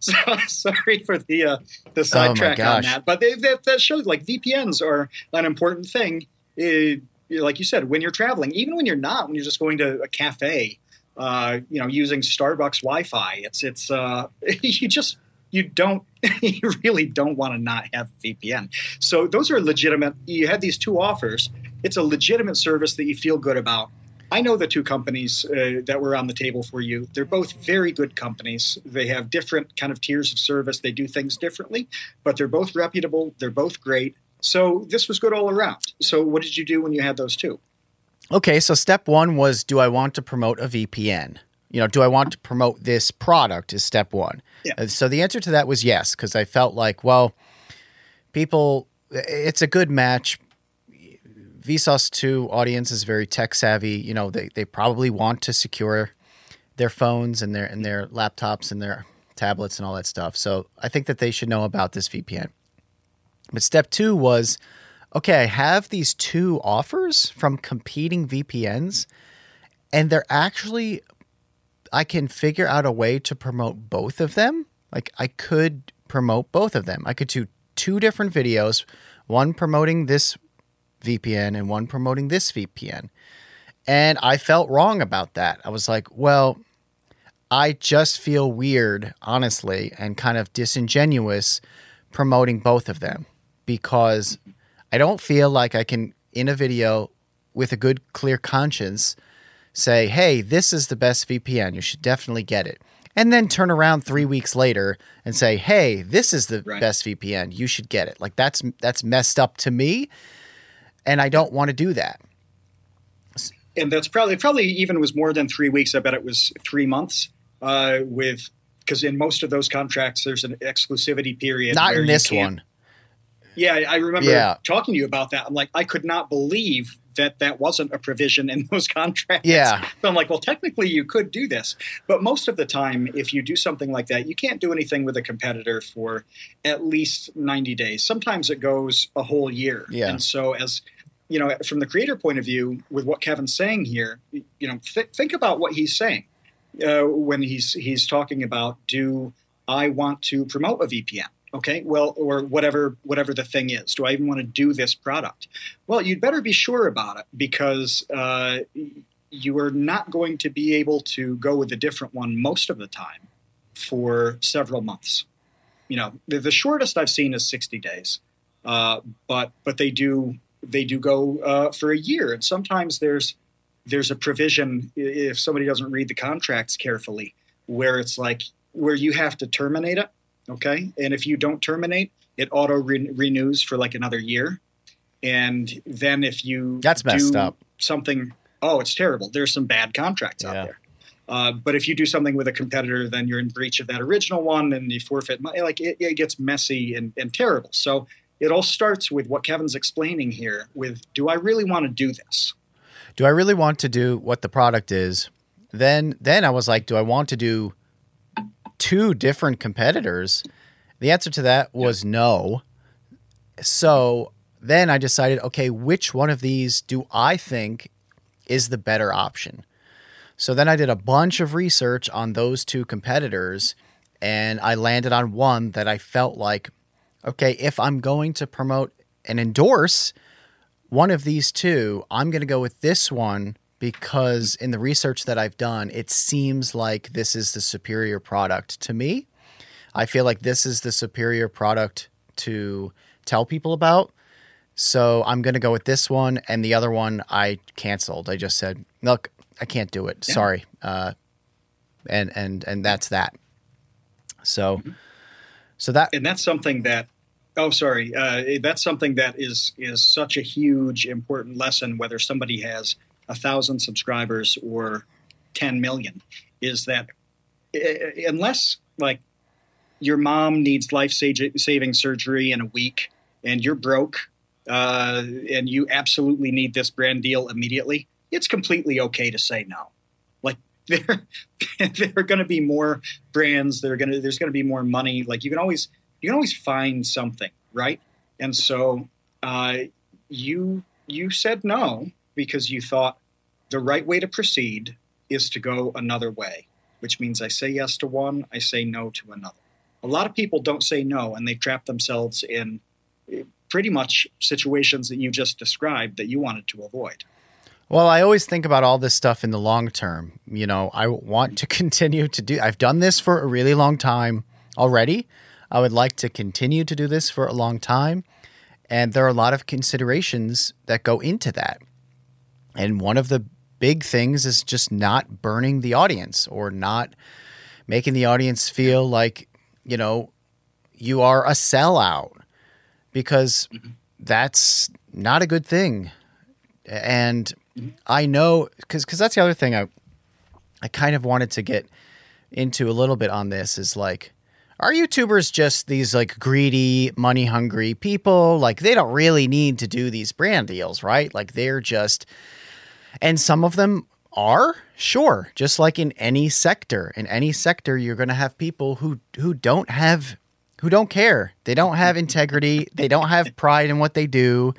so, so, sorry for the uh, the sidetrack on that, but they, that, that shows like VPNs are an important thing. Uh, like you said, when you're traveling, even when you're not, when you're just going to a cafe, uh, you know, using Starbucks Wi-Fi, it's it's uh, you just you don't you really don't want to not have VPN. So those are legitimate. You had these two offers. It's a legitimate service that you feel good about. I know the two companies uh, that were on the table for you. They're both very good companies. They have different kind of tiers of service. They do things differently, but they're both reputable. They're both great. So this was good all around. So what did you do when you had those two? Okay, so step one was do I want to promote a VPN? You know, do I want to promote this product? Is step one. Yeah. Uh, So the answer to that was yes, because I felt like, well, people, it's a good match. Vsauce 2 audience is very tech savvy. You know, they, they probably want to secure their phones and their and their laptops and their tablets and all that stuff. So I think that they should know about this VPN. But step two was okay, I have these two offers from competing VPNs, and they're actually, I can figure out a way to promote both of them. Like, I could promote both of them. I could do two different videos, one promoting this VPN and one promoting this VPN. And I felt wrong about that. I was like, well, I just feel weird, honestly, and kind of disingenuous promoting both of them because I don't feel like I can in a video with a good clear conscience say, "Hey, this is the best VPN. You should definitely get it." And then turn around 3 weeks later and say, "Hey, this is the Right. best VPN. You should get it." Like that's that's messed up to me, and I don't want to do that. and that's probably probably even was more than three weeks. I bet it was three months. Uh, with because in most of those contracts, there's an exclusivity period. Not in this one. Yeah, I remember Yeah. talking to you about that. I'm like, I could not believe that that wasn't a provision in those contracts. Yeah. So I'm like, well, technically you could do this, but most of the time, if you do something like that, you can't do anything with a competitor for at least 90 days. Sometimes it goes a whole year. Yeah. And so as you know, from the creator point of view, with what Kevin's saying here, you know, th- think about what he's saying uh, when he's he's talking about do I want to promote a VPN? Okay, well, or whatever whatever the thing is. Do I even want to do this product? Well, you'd better be sure about it because uh, you are not going to be able to go with a different one most of the time for several months. You know, the, the shortest I've seen is sixty days, uh, but but they do they do go uh, for a year, and sometimes there's there's a provision if somebody doesn't read the contracts carefully where it's like where you have to terminate it okay and if you don't terminate it auto re- renews for like another year and then if you That's messed do up. something oh it's terrible there's some bad contracts Yeah. out there uh, but if you do something with a competitor then you're in breach of that original one and you forfeit money like it, it gets messy and, and terrible so it all starts with what kevin's explaining here with do i really want to do this do I really want to do what the product is? Then then I was like, do I want to do two different competitors? The answer to that was no. So then I decided, okay, which one of these do I think is the better option? So then I did a bunch of research on those two competitors and I landed on one that I felt like, okay, if I'm going to promote and endorse one of these two, I'm going to go with this one because in the research that I've done, it seems like this is the superior product to me. I feel like this is the superior product to tell people about. So I'm going to go with this one. And the other one I canceled. I just said, look, I can't do it. Yeah. Sorry. Uh, and, and, and that's that. So, so that, and that's something that oh sorry uh, that's something that is is such a huge important lesson whether somebody has a thousand subscribers or 10 million is that uh, unless like your mom needs life saving surgery in a week and you're broke uh, and you absolutely need this brand deal immediately it's completely okay to say no. Like there there are going to be more brands that are going to there's going to be more money. Like you can always you can always find something right? And so uh, you you said no because you thought the right way to proceed is to go another way which means i say yes to one i say no to another a lot of people don't say no and they trap themselves in eh, pretty much situations that you just described that you wanted to avoid Well, I always think about all this stuff in the long term. You know, I want to continue to do I've done this for a really long time already. I would like to continue to do this for a long time, and there are a lot of considerations that go into that. And one of the big things is just not burning the audience or not making the audience feel like, you know, you are a sellout because mm-hmm. that's not a good thing. And mm-hmm. I know because because that's the other thing I I kind of wanted to get into a little bit on this is like are YouTubers just these like greedy, money hungry people? Like they don't really need to do these brand deals, right? Like they're just and some of them are, sure, just like in any sector. In any sector you're going to have people who who don't have who don't care. They don't have integrity, they don't have pride in what they do.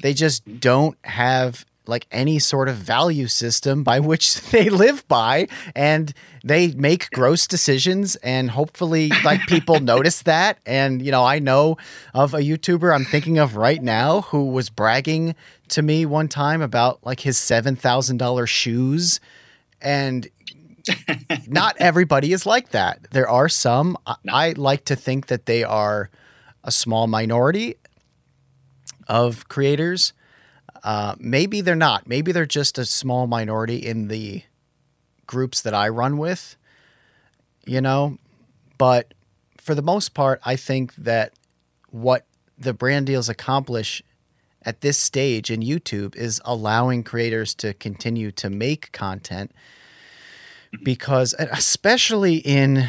They just don't have like any sort of value system by which they live by and they make gross decisions and hopefully like people notice that and you know I know of a YouTuber I'm thinking of right now who was bragging to me one time about like his $7,000 shoes and not everybody is like that. There are some I, I like to think that they are a small minority of creators. Uh, maybe they're not. Maybe they're just a small minority in the groups that I run with, you know. But for the most part, I think that what the brand deals accomplish at this stage in YouTube is allowing creators to continue to make content because especially in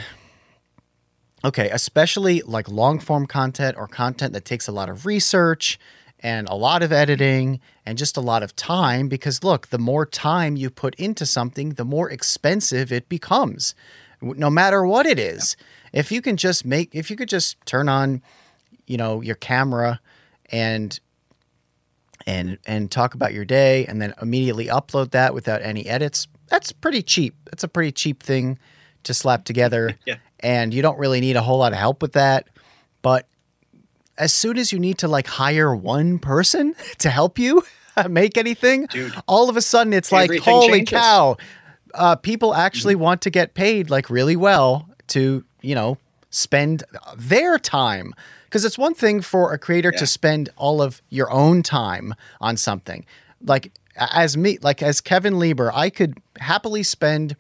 okay, especially like long form content or content that takes a lot of research and a lot of editing and just a lot of time because look, the more time you put into something, the more expensive it becomes. No matter what it is. If you can just make if you could just turn on, you know, your camera and and and talk about your day and then immediately upload that without any edits, that's pretty cheap. That's a pretty cheap thing to slap together. Yeah. And you don't really need a whole lot of help with that. But as soon as you need to like hire one person to help you make anything, Dude. all of a sudden it's like, holy changes. cow. Uh, people actually want to get paid like really well to, you know, spend their time. Because it's one thing for a creator Yeah. to spend all of your own time on something. Like as me, like as Kevin Lieber, I could happily spend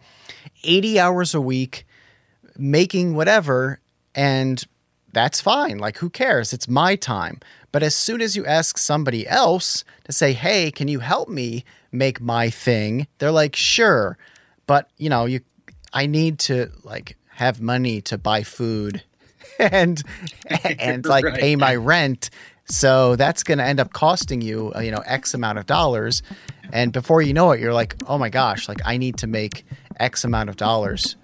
80 hours a week making whatever and that's fine. Like who cares? It's my time. But as soon as you ask somebody else to say hey can you help me make my thing? they're like sure. But you know you i need to like have money to buy food and and like Right. pay my rent. So that's going to end up costing you uh, you know x amount of dollars. And before you know it you're like oh my gosh like i need to make x amount of dollars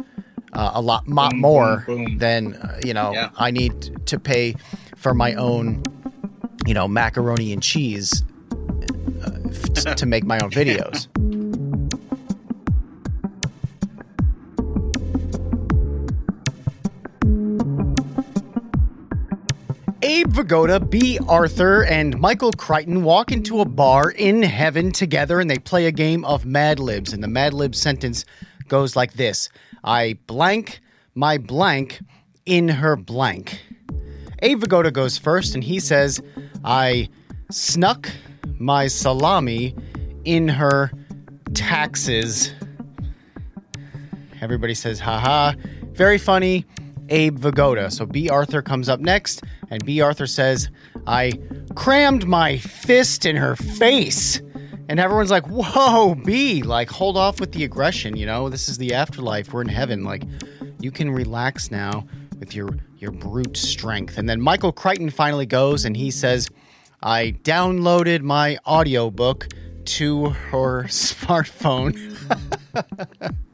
uh, a lot mo- Boom, more boom, boom. than uh, you know Yeah. I need to pay for my own you know macaroni and cheese uh, f- to make my own videos. Abe Vigoda, Bea Arthur, and Michael Crichton walk into a bar in heaven together and they play a game of Mad Libs. And the Mad Lib sentence goes like this I blank my blank in her blank. Abe Vigoda goes first and he says, I snuck my salami in her taxes. Everybody says, haha. Very funny. Abe Vigoda. So Bea Arthur comes up next, and Bea Arthur says, I crammed my fist in her face. And everyone's like, whoa, B, like, hold off with the aggression, you know? This is the afterlife. We're in heaven. Like, you can relax now with your, your brute strength. And then Michael Crichton finally goes and he says, I downloaded my audiobook to her smartphone.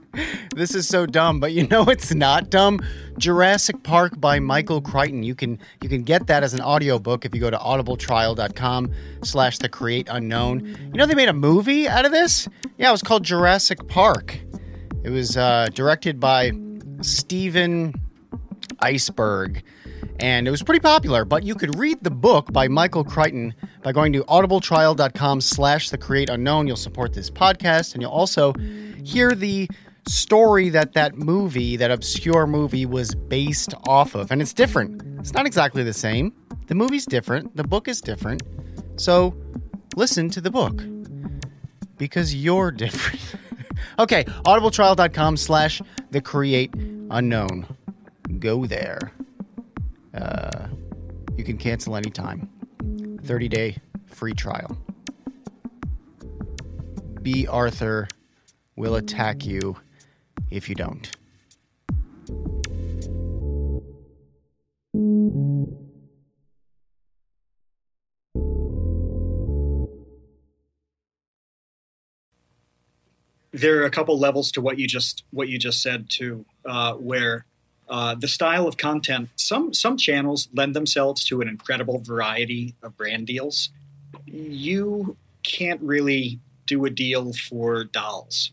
This is so dumb, but you know it's not dumb. Jurassic Park by Michael Crichton. You can you can get that as an audiobook if you go to audibletrial.com slash the create unknown. You know they made a movie out of this? Yeah, it was called Jurassic Park. It was uh, directed by Steven Iceberg. And it was pretty popular, but you could read the book by Michael Crichton by going to audibletrial.com slash the create unknown. You'll support this podcast and you'll also hear the story that that movie, that obscure movie, was based off of. And it's different. It's not exactly the same. The movie's different. The book is different. So listen to the book because you're different. okay, audibletrial.com slash the create unknown. Go there. Uh, you can cancel anytime. 30 day free trial. Bea Arthur will attack you if you don't. there are a couple levels to what you just what you just said too, uh, where uh, the style of content some some channels lend themselves to an incredible variety of brand deals. You can't really do a deal for dolls.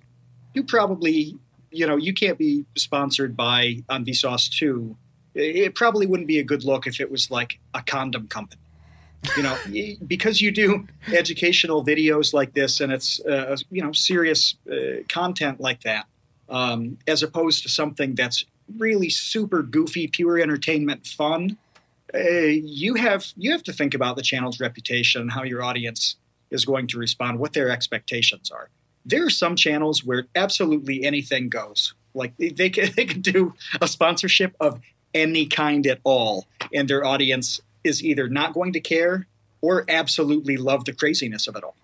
You probably you know you can't be sponsored by on Vsauce two. It probably wouldn't be a good look if it was like a condom company you know because you do educational videos like this and it's uh, you know serious uh, content like that um, as opposed to something that's really super goofy pure entertainment fun uh, you have you have to think about the channel's reputation, and how your audience is going to respond, what their expectations are. There are some channels where absolutely anything goes. Like they, they can, they can do a sponsorship of any kind at all, and their audience is either not going to care or absolutely love the craziness of it all.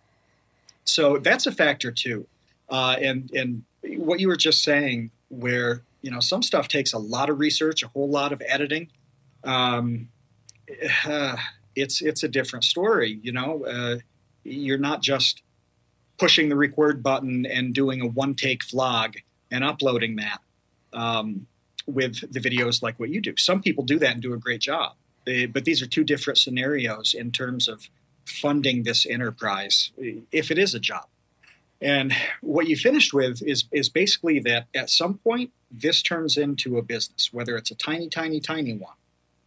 So that's a factor too. Uh, and and what you were just saying, where you know some stuff takes a lot of research, a whole lot of editing. Um, uh, it's it's a different story. You know, uh, you're not just pushing the record button and doing a one take vlog and uploading that um, with the videos like what you do. Some people do that and do a great job, they, but these are two different scenarios in terms of funding this enterprise if it is a job. And what you finished with is is basically that at some point this turns into a business, whether it's a tiny, tiny, tiny one,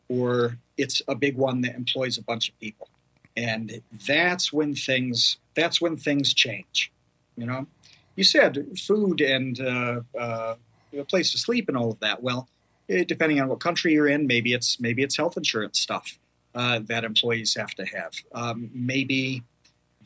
or it's a big one that employs a bunch of people. And that's when things that's when things change. You know, you said food and uh, uh, a place to sleep and all of that. Well, it, depending on what country you're in, maybe it's maybe it's health insurance stuff uh, that employees have to have. Um, maybe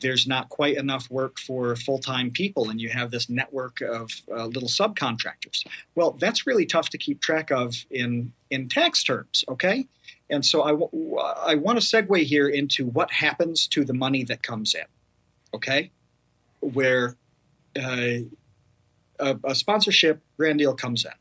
there's not quite enough work for full time people, and you have this network of uh, little subcontractors. Well, that's really tough to keep track of in in tax terms. Okay, and so I, w- I want to segue here into what happens to the money that comes in. Okay, where uh, a, a sponsorship brand deal comes in.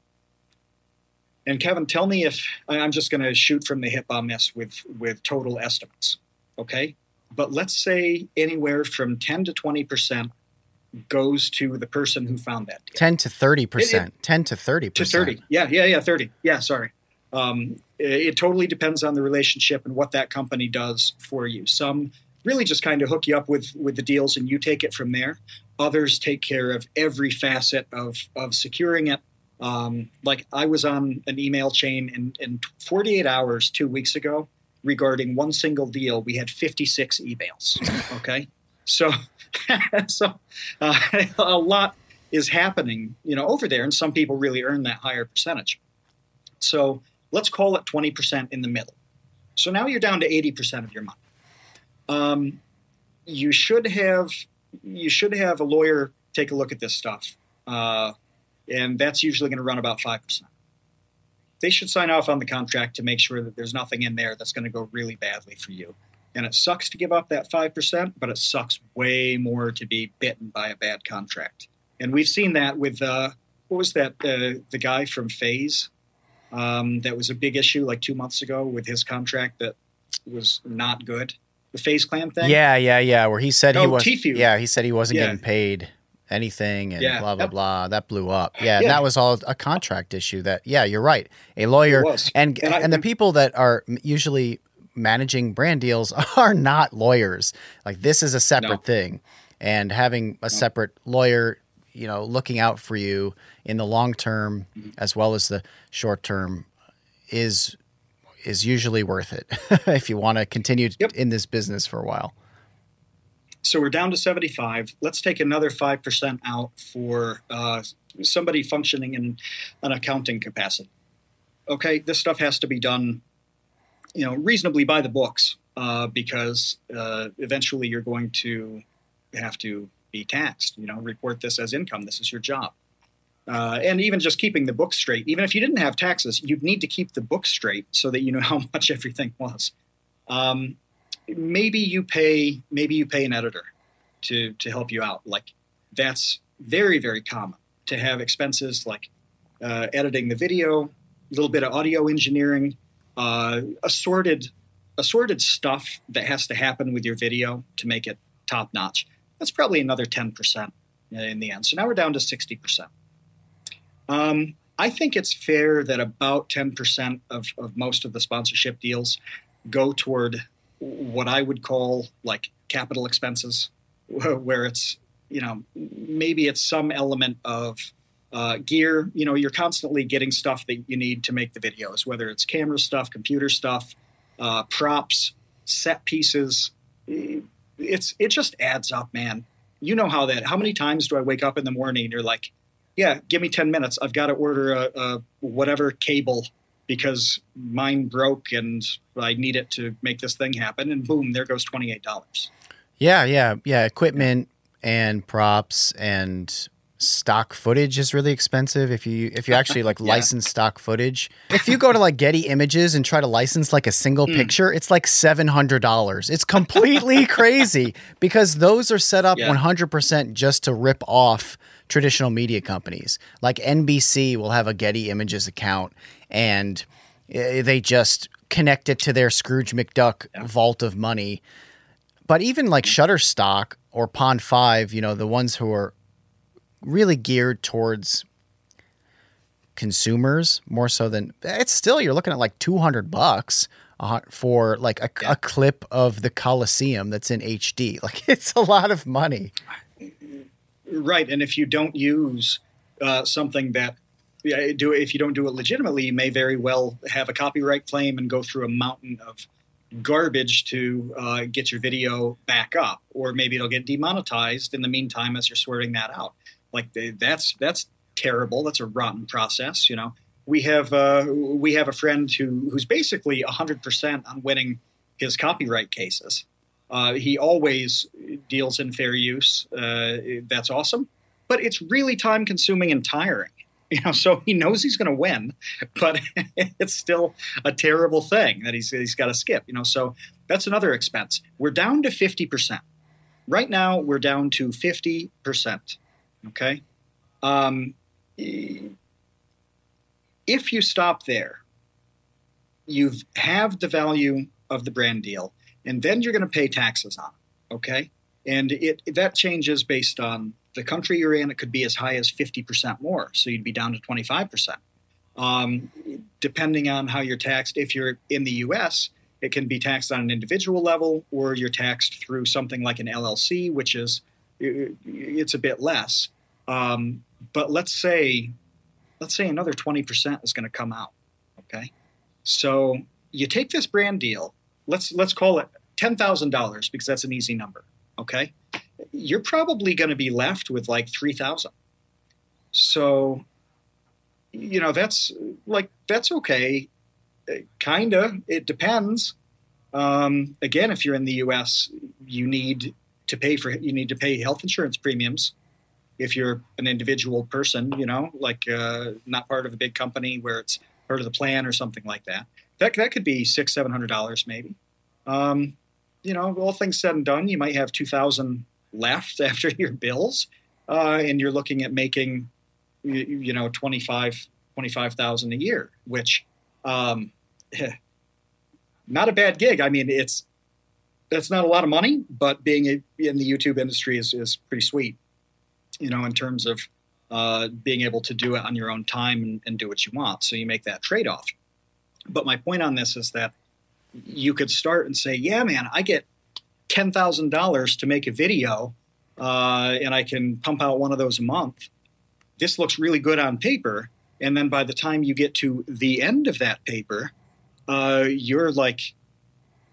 And Kevin, tell me if I'm just going to shoot from the hip on this with with total estimates. Okay, but let's say anywhere from 10 to 20 percent goes to the person who found that deal. 10 to 30 percent. 10 to 30 to 30 yeah yeah yeah 30 yeah sorry. Um, it, it totally depends on the relationship and what that company does for you. Some really just kind of hook you up with with the deals and you take it from there. Others take care of every facet of of securing it. Um, like i was on an email chain in, in 48 hours two weeks ago regarding one single deal, we had 56 emails. Okay, so so uh, a lot is happening, you know, over there, and some people really earn that higher percentage. So let's call it 20% in the middle. So now you're down to 80% of your money. Um, you should have you should have a lawyer take a look at this stuff, uh, and that's usually going to run about five percent they should sign off on the contract to make sure that there's nothing in there that's going to go really badly for you. And it sucks to give up that 5%, but it sucks way more to be bitten by a bad contract. And we've seen that with, uh, what was that, uh, the guy from FaZe? Um, that was a big issue like two months ago with his contract that was not good. The FaZe Clan thing? Yeah, yeah, yeah. Where he said he Oh, was. Tfue. Yeah, he said he wasn't Yeah. getting paid anything and Yeah. blah blah Yep. blah. That blew up. Yeah, Yeah. that was all a contract issue. That yeah, you're right. A lawyer and And and, the people that are usually managing brand deals are not lawyers. Like this is a separate No. thing, and having a separate lawyer, you know, looking out for you in the long term Mm-hmm. as well as the short term is is usually worth it if you want to continue Yep. in this business for a while. So we're down to 75. Let's take another 5% out for uh, somebody functioning in an accounting capacity. Okay, this stuff has to be done, you know, reasonably by the books uh, because uh, eventually you're going to have to be taxed. You know, report this as income. This is your job. Uh, and even just keeping the books straight, even if you didn't have taxes, you'd need to keep the books straight so that you know how much everything was. Um, maybe you pay maybe you pay an editor to to help you out. Like that's very very common to have expenses like uh, editing the video, a little bit of audio engineering, uh, assorted assorted stuff that has to happen with your video to make it top notch. That's probably another ten percent in the end. So now we're down to sixty percent. Um, I think it's fair that about ten percent of, of most of the sponsorship deals go toward what I would call like capital expenses, where it's you know maybe it's some element of uh, gear. You know, you're constantly getting stuff that you need to make the videos, whether it's camera stuff, computer stuff, uh, props, set pieces. It's it just adds up, man. You know how that. How many times do I wake up in the morning and you're like, yeah, give me ten minutes. I've got to order a, a whatever cable because mine broke and I need it to make this thing happen. And boom, there goes twenty eight dollars. Yeah, yeah, yeah. Equipment and props and stock footage is really expensive if you if you actually like Yeah. license stock footage. If you go to like Getty Images and try to license like a single Hmm. picture, it's like $700. It's completely crazy because those are set up Yeah. 100% just to rip off traditional media companies. Like NBC will have a Getty Images account and eh, they just connect it to their Scrooge McDuck vault of money but even like Shutterstock or Pond Five, you know, the ones who are really geared towards consumers more so than it's still you're looking at like 200 bucks uh, for like a, Yeah. a clip of the Coliseum that's in HD. Like it's a lot of money. Right, and if you don't use uh, something that yeah, do if you don't do it legitimately, you may very well have a copyright claim and go through a mountain of garbage to uh, get your video back up, or maybe it'll get demonetized in the meantime as you're sorting that out. Like that's that's terrible. That's a rotten process. You know, we have uh, we have a friend who who's basically hundred percent on winning his copyright cases. Uh, he always deals in fair use. Uh, that's awesome, but it's really time consuming and tiring. You know, so he knows he's going to win, but it's still a terrible thing that he's he's got to skip. You know, so that's another expense. We're down to fifty percent right now. We're down to fifty percent. Okay, um, if you stop there, you have the value of the brand deal, and then you're going to pay taxes on it. Okay, and it that changes based on the country you're in. It could be as high as fifty percent more, so you'd be down to twenty five percent. Um, depending on how you're taxed, if you're in the U.S., it can be taxed on an individual level, or you're taxed through something like an LLC, which is it's a bit less. Um, but let's say, let's say another twenty percent is going to come out. Okay, so you take this brand deal. Let's let's call it ten thousand dollars because that's an easy number. Okay, you're probably going to be left with like three thousand. So, you know that's like that's okay, kinda. It depends. Um, again, if you're in the U.S., you need to pay for you need to pay health insurance premiums. If you're an individual person, you know, like uh, not part of a big company where it's part of the plan or something like that, that that could be six seven hundred dollars maybe. Um, you know, all things said and done, you might have two thousand left after your bills, uh, and you're looking at making, you, you know, 25 25,000 a year, which, um, not a bad gig. I mean, it's that's not a lot of money, but being a, in the YouTube industry is, is pretty sweet, you know, in terms of uh, being able to do it on your own time and, and do what you want. So you make that trade off. But my point on this is that you could start and say, yeah, man, I get $10,000 to make a video uh, and I can pump out one of those a month. This looks really good on paper. And then by the time you get to the end of that paper, uh, you're like,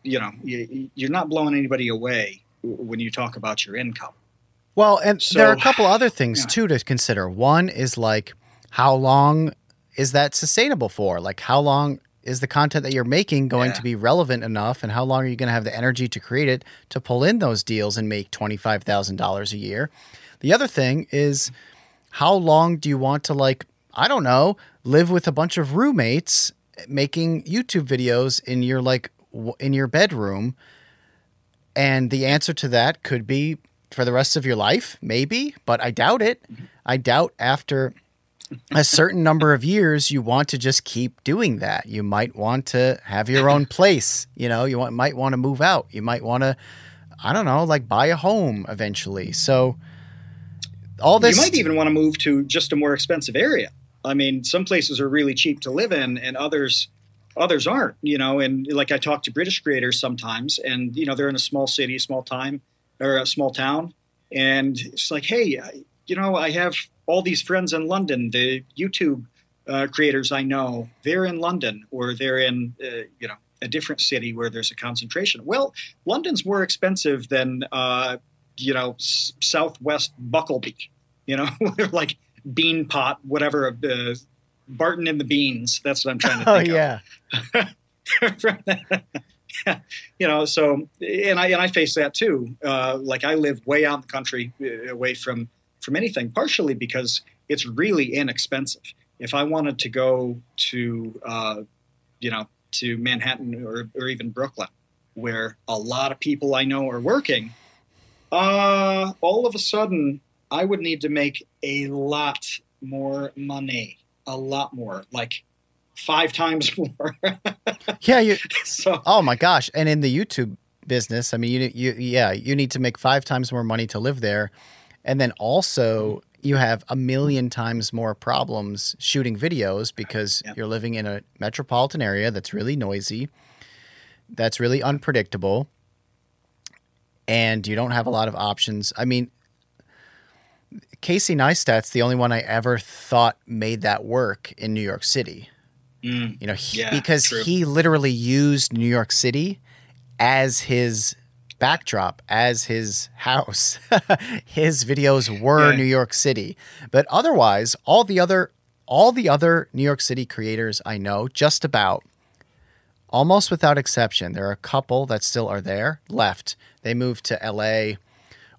you know, you, you're not blowing anybody away when you talk about your income. Well, and So- there are a couple other things yeah. too to consider. One is like how long is that sustainable for? Like how long is the content that you're making going Yeah. to be relevant enough and how long are you going to have the energy to create it to pull in those deals and make $25,000 a year? The other thing is how long do you want to like I don't know, live with a bunch of roommates making YouTube videos in your like w- in your bedroom? And the answer to that could be for the rest of your life, maybe, but I doubt it. I doubt after a certain number of years you want to just keep doing that. You might want to have your own place, you know, you want, might want to move out. You might want to I don't know, like buy a home eventually. So all this you might even want to move to just a more expensive area. I mean, some places are really cheap to live in, and others others aren't. You know, and like I talk to British creators sometimes, and you know they're in a small city, small time, or a small town, and it's like, hey, you know, I have all these friends in London. The YouTube uh, creators I know, they're in London, or they're in uh, you know a different city where there's a concentration. Well, London's more expensive than uh, you know s- Southwest Buckleby. You know, like Bean Pot, whatever uh, Barton and the Beans. That's what I'm trying to Oh think yeah. of. you know, so and I and I face that too. Uh, like I live way out in the country, uh, away from from anything. Partially because it's really inexpensive. If I wanted to go to, uh, you know, to Manhattan or or even Brooklyn, where a lot of people I know are working, uh, all of a sudden I would need to make a lot more money, a lot more, like five times more. Yeah, you so Oh my gosh! And in the YouTube business, I mean, you you yeah, you need to make five times more money to live there, and then also you have a million times more problems shooting videos because Yeah. you're living in a metropolitan area that's really noisy, that's really unpredictable, and you don't have a lot of options. I mean. Casey Neistat's the only one I ever thought made that work in New York City. mm, You know, he, Yeah, because true. he literally used New York City as his backdrop, as his house. his videos were Yeah. New York City. But otherwise, all the other all the other New York City creators I know, just about almost without exception, there are a couple that still are there left. They moved to LA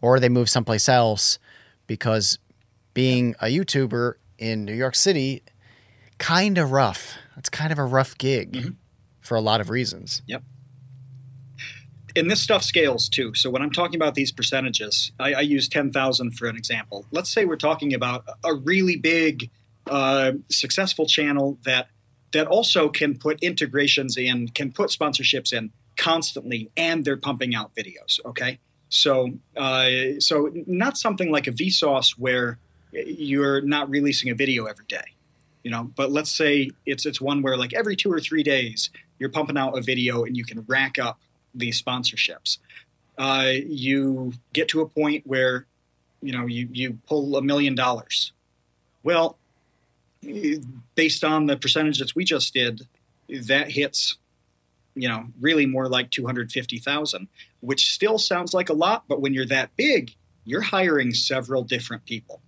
or they moved someplace else because being a YouTuber in New York City kind of rough. It's kind of a rough gig Mhm. for a lot of reasons. And this stuff scales too. So when I'm talking about these percentages, I, I use 10,000 for an example. Let's say we're talking about a really big, uh, successful channel that that also can put integrations in, can put sponsorships in constantly, and they're pumping out videos. Okay, so uh, so not something like a Vsauce where you're not releasing a video every day. You know, but let's say it's it's one where like every two or three days you're pumping out a video and you can rack up these sponsorships. Uh, you get to a point where you know you you pull a million dollars. Well, based on the percentage that we just did, that hits you know really more like 250,000, which still sounds like a lot, but when you're that big, you're hiring several different people.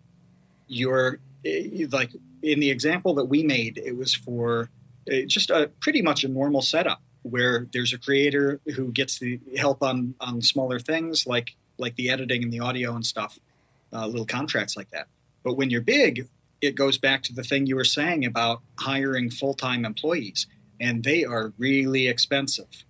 You're eh, like in the example that we made, it was for eh, just a pretty much a normal setup where there's a creator who gets the help on on smaller things like like the editing and the audio and stuff, uh, little contracts like that. But when you're big, it goes back to the thing you were saying about hiring full time employees, and they are really expensive.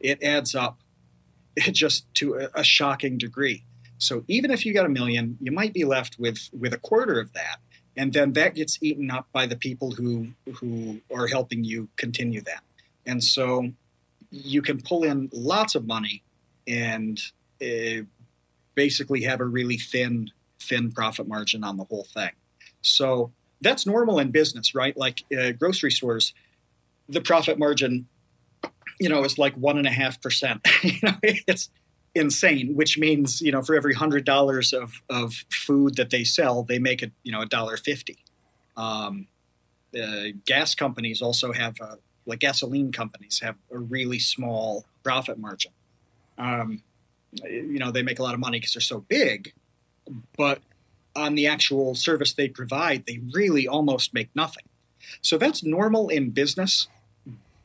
It adds up just to a, a shocking degree. So even if you got a million, you might be left with with a quarter of that, and then that gets eaten up by the people who who are helping you continue that. And so you can pull in lots of money and uh, basically have a really thin thin profit margin on the whole thing. So that's normal in business, right? Like uh, grocery stores, the profit margin, you know, is like one and a half percent. You know, it's insane. Which means, you know, for every hundred dollars of of food that they sell, they make it, you know, a dollar fifty. Um, uh, gas companies also have, a, like gasoline companies, have a really small profit margin. Um, you know, they make a lot of money because they're so big, but on the actual service they provide, they really almost make nothing. So that's normal in business,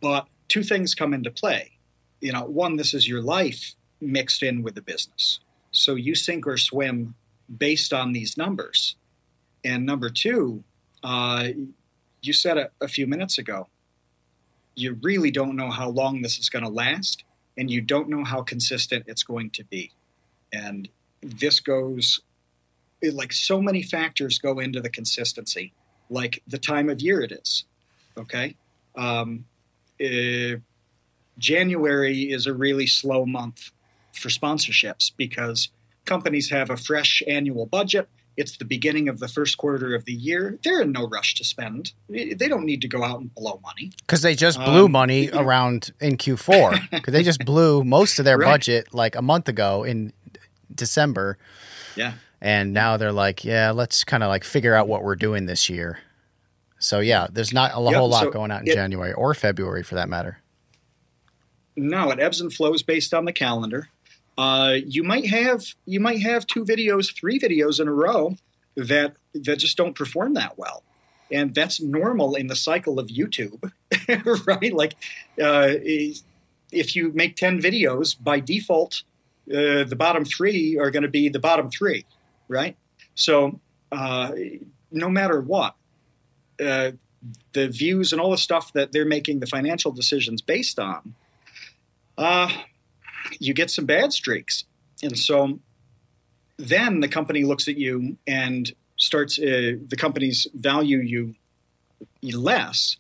but two things come into play. You know, one, this is your life mixed in with the business. So you sink or swim based on these numbers. And number two, uh, you said it a few minutes ago, you really don't know how long this is going to last, and you don't know how consistent it's going to be. And this goes it, like so many factors go into the consistency, like the time of year it is. Okay. Um, eh, January is a really slow month for sponsorships because companies have a fresh annual budget. It's the beginning of the first quarter of the year. They're in no rush to spend. They don't need to go out and blow money. Because they just blew Um, money around in Q4. Because they just blew most of their Right. budget like a month ago in December. Yeah. And now they're like, yeah, let's kind of like figure out what we're doing this year. So yeah, there's not a Yep, whole lot so going out in it- January or February for that matter. No, it ebbs and flows based on the calendar. Uh, you might have you might have two videos, three videos in a row that that just don't perform that well. and that's normal in the cycle of YouTube, right? Like, uh, if you make ten videos, by default, uh, the bottom three are going to be the bottom three, right? So, uh, no matter what, uh, the views and all the stuff that they're making the financial decisions based on, uh, you get some bad streaks. And so then the company looks at you and starts, uh, the companies value you less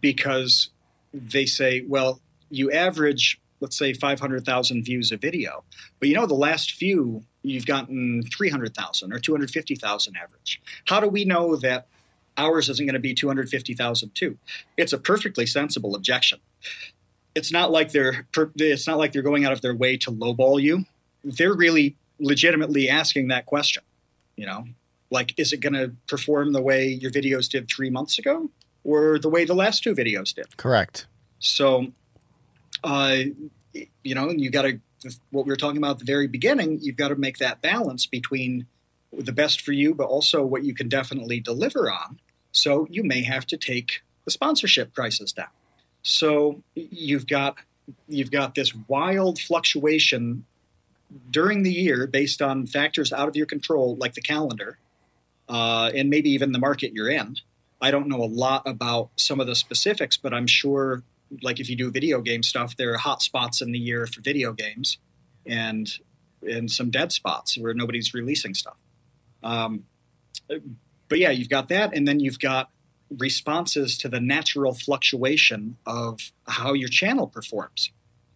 because they say, well, you average, let's say, 500,000 views a video, but you know, the last few you've gotten 300,000 or 250,000 average. How do we know that ours isn't going to be 250,000 too. It's a perfectly sensible objection. It's not like they're it's not like they're going out of their way to lowball you. They're really legitimately asking that question. You know, like is it going to perform the way your videos did 3 months ago or the way the last two videos did? Correct. So uh you know, you got to what we were talking about at the very beginning, you've got to make that balance between the best for you, but also what you can definitely deliver on. So you may have to take the sponsorship prices down. So you've got you've got this wild fluctuation during the year based on factors out of your control, like the calendar, uh, and maybe even the market you're in. I don't know a lot about some of the specifics, but I'm sure, like if you do video game stuff, there are hot spots in the year for video games, and and some dead spots where nobody's releasing stuff. Um, but yeah, you've got that, and then you've got responses to the natural fluctuation of how your channel performs.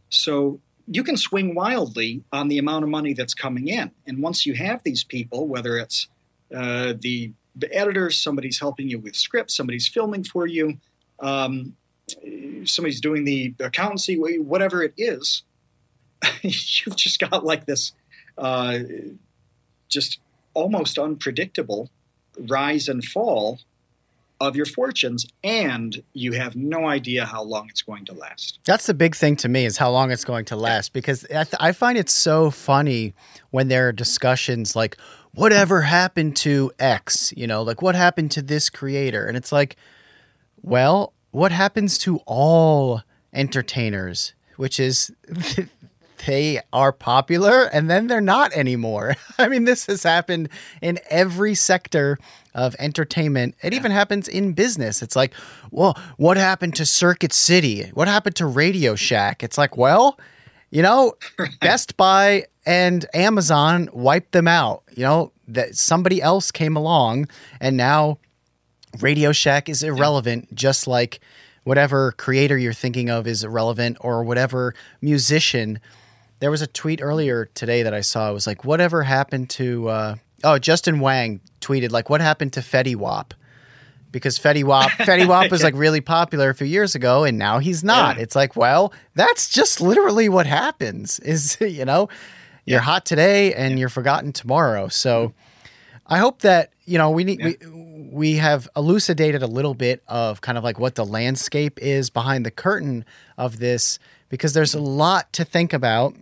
So you can swing wildly on the amount of money that's coming in. And once you have these people, whether it's uh, the, the editors, somebody's helping you with scripts, somebody's filming for you, um, somebody's doing the accountancy, whatever it is, you've just got like this uh, just almost unpredictable rise and fall of your fortunes and you have no idea how long it's going to last. That's the big thing to me is how long it's going to last because I, th- I find it so funny when there are discussions like whatever happened to X, you know, like what happened to this creator and it's like well, what happens to all entertainers, which is they are popular and then they're not anymore. I mean, this has happened in every sector of entertainment. It yeah. even happens in business. It's like, well, what happened to Circuit City? What happened to Radio Shack? It's like, well, you know, Best Buy and Amazon wiped them out. You know, that somebody else came along and now Radio Shack is irrelevant, yeah. just like whatever creator you're thinking of is irrelevant or whatever musician there was a tweet earlier today that I saw. It was like, whatever happened to? Uh, oh, Justin Whang tweeted like, what happened to Fetty Wap? Because Fetty Wap, Fetty Wap was like really popular a few years ago, and now he's not. Yeah. It's like, well, that's just literally what happens. Is you know, you're yeah. hot today and yeah. you're forgotten tomorrow. So, I hope that you know we need we we have elucidated a little bit of kind of like what the landscape is behind the curtain of this because there's a lot to think about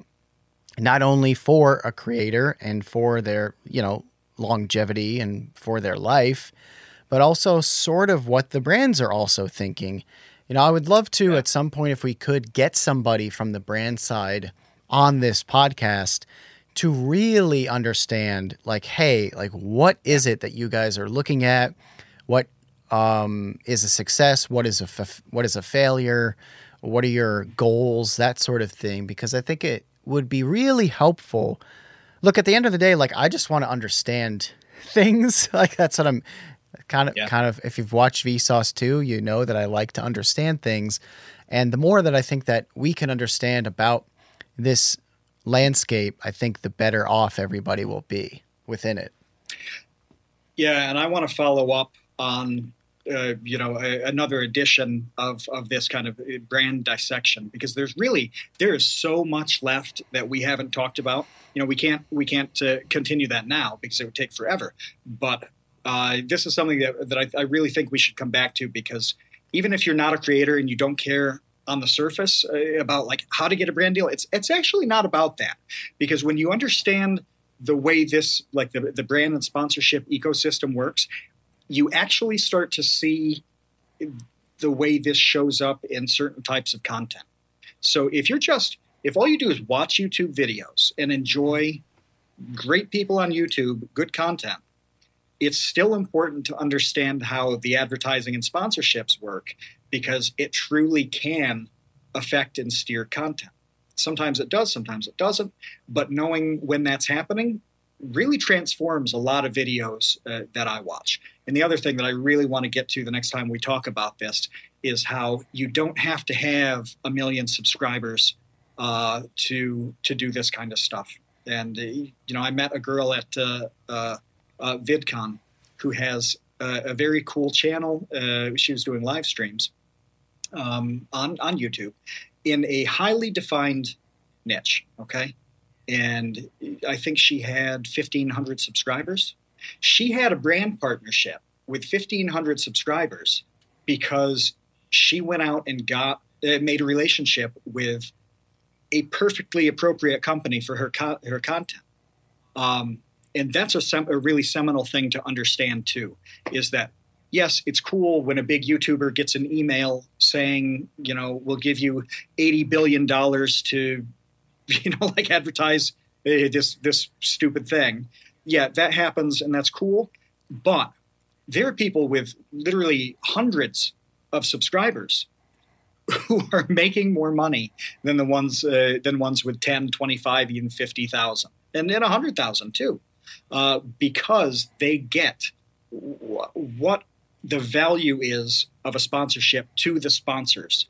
not only for a creator and for their, you know, longevity and for their life, but also sort of what the brands are also thinking. You know, I would love to yeah. at some point if we could get somebody from the brand side on this podcast to really understand like hey, like what is it that you guys are looking at? What um, is a success? What is a fa- what is a failure? What are your goals? That sort of thing because I think it would be really helpful. Look, at the end of the day, like I just want to understand things. like that's what I'm kind of yeah. kind of if you've watched Vsauce 2, you know that I like to understand things. And the more that I think that we can understand about this landscape, I think the better off everybody will be within it. Yeah, and I want to follow up on uh, you know a, another edition of of this kind of uh, brand dissection because there's really there is so much left that we haven't talked about. You know we can't we can't uh, continue that now because it would take forever. But uh, this is something that, that I, I, really think we should come back to because even if you're not a creator and you don't care on the surface uh, about like how to get a brand deal it's it's actually not about that. Because when you understand the way this like the, the brand and sponsorship ecosystem works you actually start to see the way this shows up in certain types of content. So if you're just if all you do is watch YouTube videos and enjoy great people on YouTube, good content, it's still important to understand how the advertising and sponsorships work because it truly can affect and steer content. Sometimes it does, sometimes it doesn't. But knowing when that's happening really transforms a lot of videos uh, that I watch. And the other thing that I really want to get to the next time we talk about this is how you don't have to have a million subscribers uh, to to do this kind of stuff. And uh, you know, I met a girl at uh, uh, uh, VidCon who has a, very cool channel. she was doing live streams um, on on YouTube in a highly defined niche. Okay, and I think she had 1,500 subscribers. She had a brand partnership with 1,500 subscribers because she went out and got uh, made a relationship with a perfectly appropriate company for her co- her content. Um, and that's a, sem- a really seminal thing to understand too. Is that yes, it's cool when a big YouTuber gets an email saying, you know, we'll give you eighty billion dollars to, you know, like advertise uh, this this stupid thing. Yeah, that happens, and that's cool. But there are people with literally hundreds of subscribers who are making more money than the ones uh, than ones with 10 25 even 50,000 and then 100,000 too uh, because they get w- what the value is of a sponsorship to the sponsors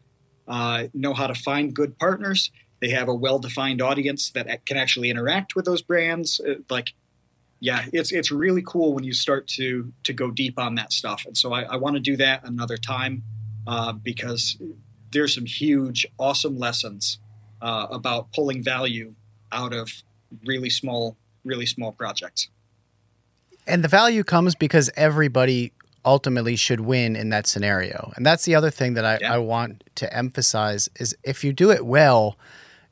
uh, know how to find good partners they have a well-defined audience that can actually interact with those brands uh, like yeah, it's it's really cool when you start to to go deep on that stuff. And so I, I want to do that another time uh, because there's some huge, awesome lessons uh, about pulling value out of really small, really small projects. And the value comes because everybody ultimately should win in that scenario. And that's the other thing that I, yeah. I want to emphasize is if you do it well,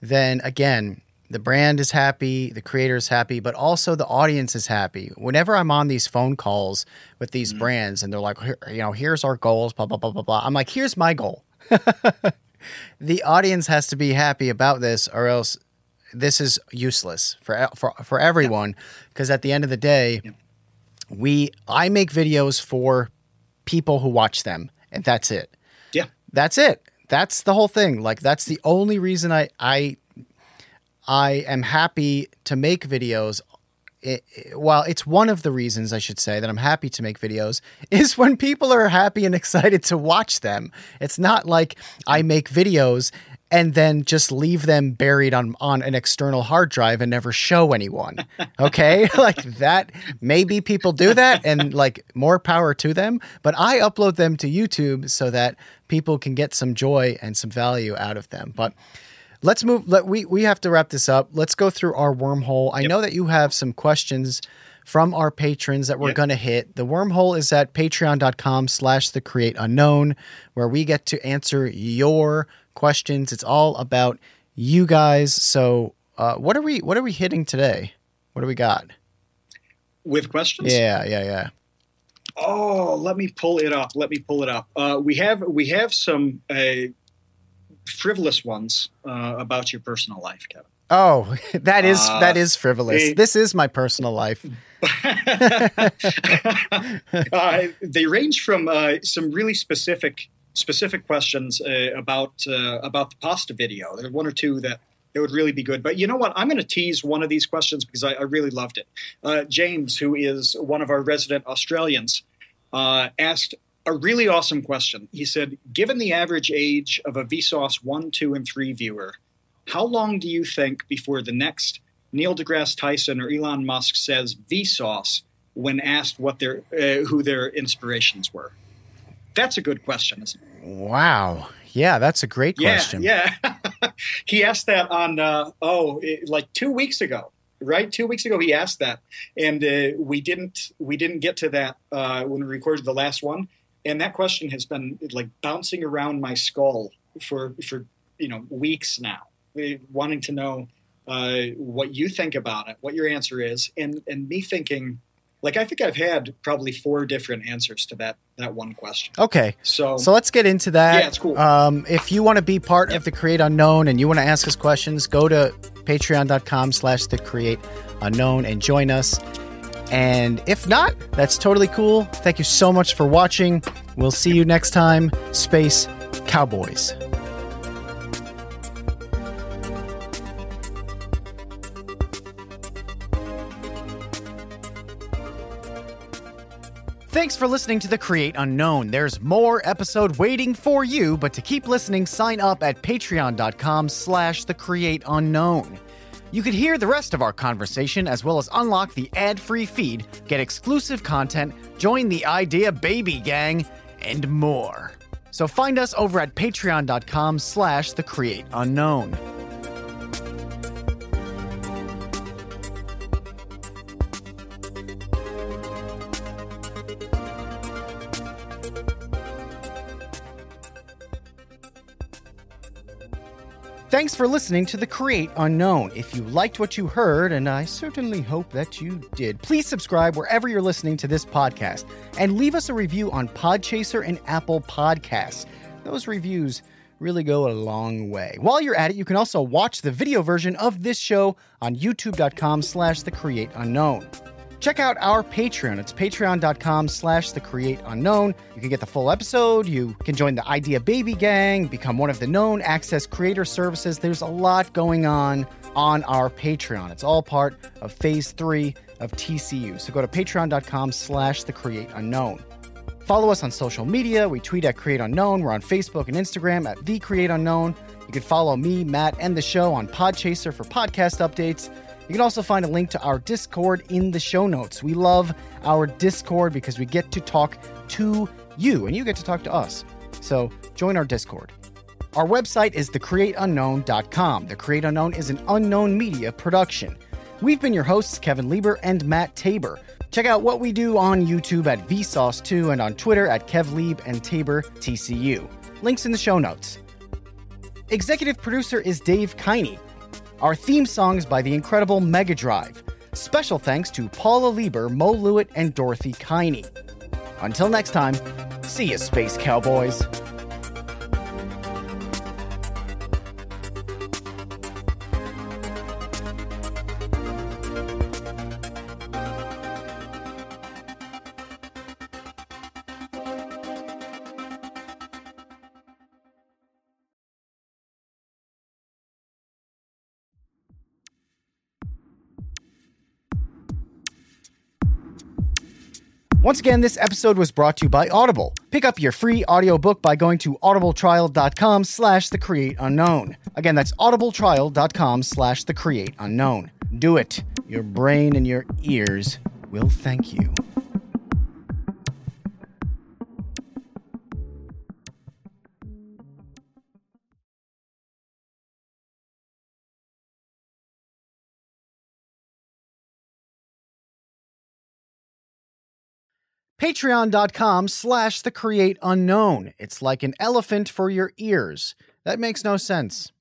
then again, the brand is happy, the creator is happy, but also the audience is happy. Whenever I'm on these phone calls with these mm-hmm. brands and they're like, you know, here's our goals, blah, blah, blah, blah, blah. I'm like, here's my goal. the audience has to be happy about this or else this is useless for for, for everyone because yeah. at the end of the day yeah. we I make videos for people who watch them and that's it. Yeah. That's it. That's the whole thing. Like that's the only reason I I I am happy to make videos. It, it, well, it's one of the reasons I should say that I'm happy to make videos is when people are happy and excited to watch them. It's not like I make videos and then just leave them buried on on an external hard drive and never show anyone. Okay? like that maybe people do that and like more power to them, but I upload them to YouTube so that people can get some joy and some value out of them. But let's move. Let we we have to wrap this up. Let's go through our wormhole. I know that you have some questions from our patrons that we're yep. going to hit. The wormhole is at patreon.com slash the create unknown, where we get to answer your questions. It's all about you guys. So uh, what are we what are we hitting today? What do we got? With questions? Yeah, yeah, yeah. Oh, let me pull it up. Let me pull it up. Uh, we have we have some uh, frivolous ones uh, about your personal life, Kevin. Oh, that is uh, that is frivolous. They, this is my personal life. uh, they range from uh, some really specific specific questions uh, about uh, about the pasta video. There are one or two that it would really be good. But you know what? I'm going to tease one of these questions because I, I really loved it. James, who is one of our resident Australians, asked a really awesome question. He said, given the average age of a Vsauce 1, 2, and 3 viewer, how long do you think before the next Neil deGrasse Tyson or Elon Musk says Vsauce when asked what their uh, who their inspirations were? That's a good question, isn't it? Wow. Yeah, that's a great question. Yeah, yeah. he asked that on uh, oh, it, like two weeks ago, right? Two weeks ago, he asked that, and uh, we didn't we didn't get to that uh, when we recorded the last one and that question has been like bouncing around my skull for for you know weeks now, wanting to know uh, what you think about it, what your answer is, and and me thinking, like I think I've had probably four different answers to that that one question. Okay. So So let's get into that. Yeah, it's cool. Um, if you want to be part of the Create Unknown and you want to ask us questions, go to patreon.com slash the create unknown and join us. And if not, that's totally cool. Thank you so much for watching. We'll see you next time. Space Cowboys. Thanks for listening to The Create Unknown. There's more episode waiting for you, but to keep listening, sign up at patreon.com slash the create unknown. You could hear the rest of our conversation as well as unlock the ad-free feed, get exclusive content, join the Idea Baby Gang, and more. So find us over at patreon.com slash the create unknown. Thanks for listening to The Create Unknown. If you liked what you heard, and I certainly hope that you did, please subscribe wherever you're listening to this podcast and leave us a review on Podchaser and Apple Podcasts. Those reviews really go a long way. While you're at it, you can also watch the video version of this show on youtube.com slash the create unknown. Check out our Patreon. It's patreon.com slash the create unknown. You can get the full episode. You can join the Idea Baby Gang, become one of the known access creator services. There's a lot going on on our Patreon. It's all part of phase three of TCU. So go to patreon.com slash the create unknown. Follow us on social media. We tweet at Create Unknown. We're on Facebook and Instagram at The Create Unknown. You can follow me, Matt, and the show on Podchaser for podcast updates. You can also find a link to our Discord in the show notes. We love our Discord because we get to talk to you and you get to talk to us. So join our Discord. Our website is thecreateunknown.com. The Create Unknown is an unknown media production. We've been your hosts, Kevin Lieber and Matt Tabor. Check out what we do on YouTube at Vsauce2 and on Twitter at KevLieb and Tabor TCU. Links in the show notes. Executive producer is Dave Kiney. Our theme song is by the incredible Mega Drive. Special thanks to Paula Lieber, Mo Lewitt, and Dorothy Kiney. Until next time, see you, Space Cowboys. Once again, this episode was brought to you by Audible. Pick up your free audiobook by going to audibletrial.com slash the create unknown. Again, that's audibletrial.com slash the create unknown. Do it. Your brain and your ears will thank you. Patreon.com slash the create unknown. It's like an elephant for your ears. That makes no sense.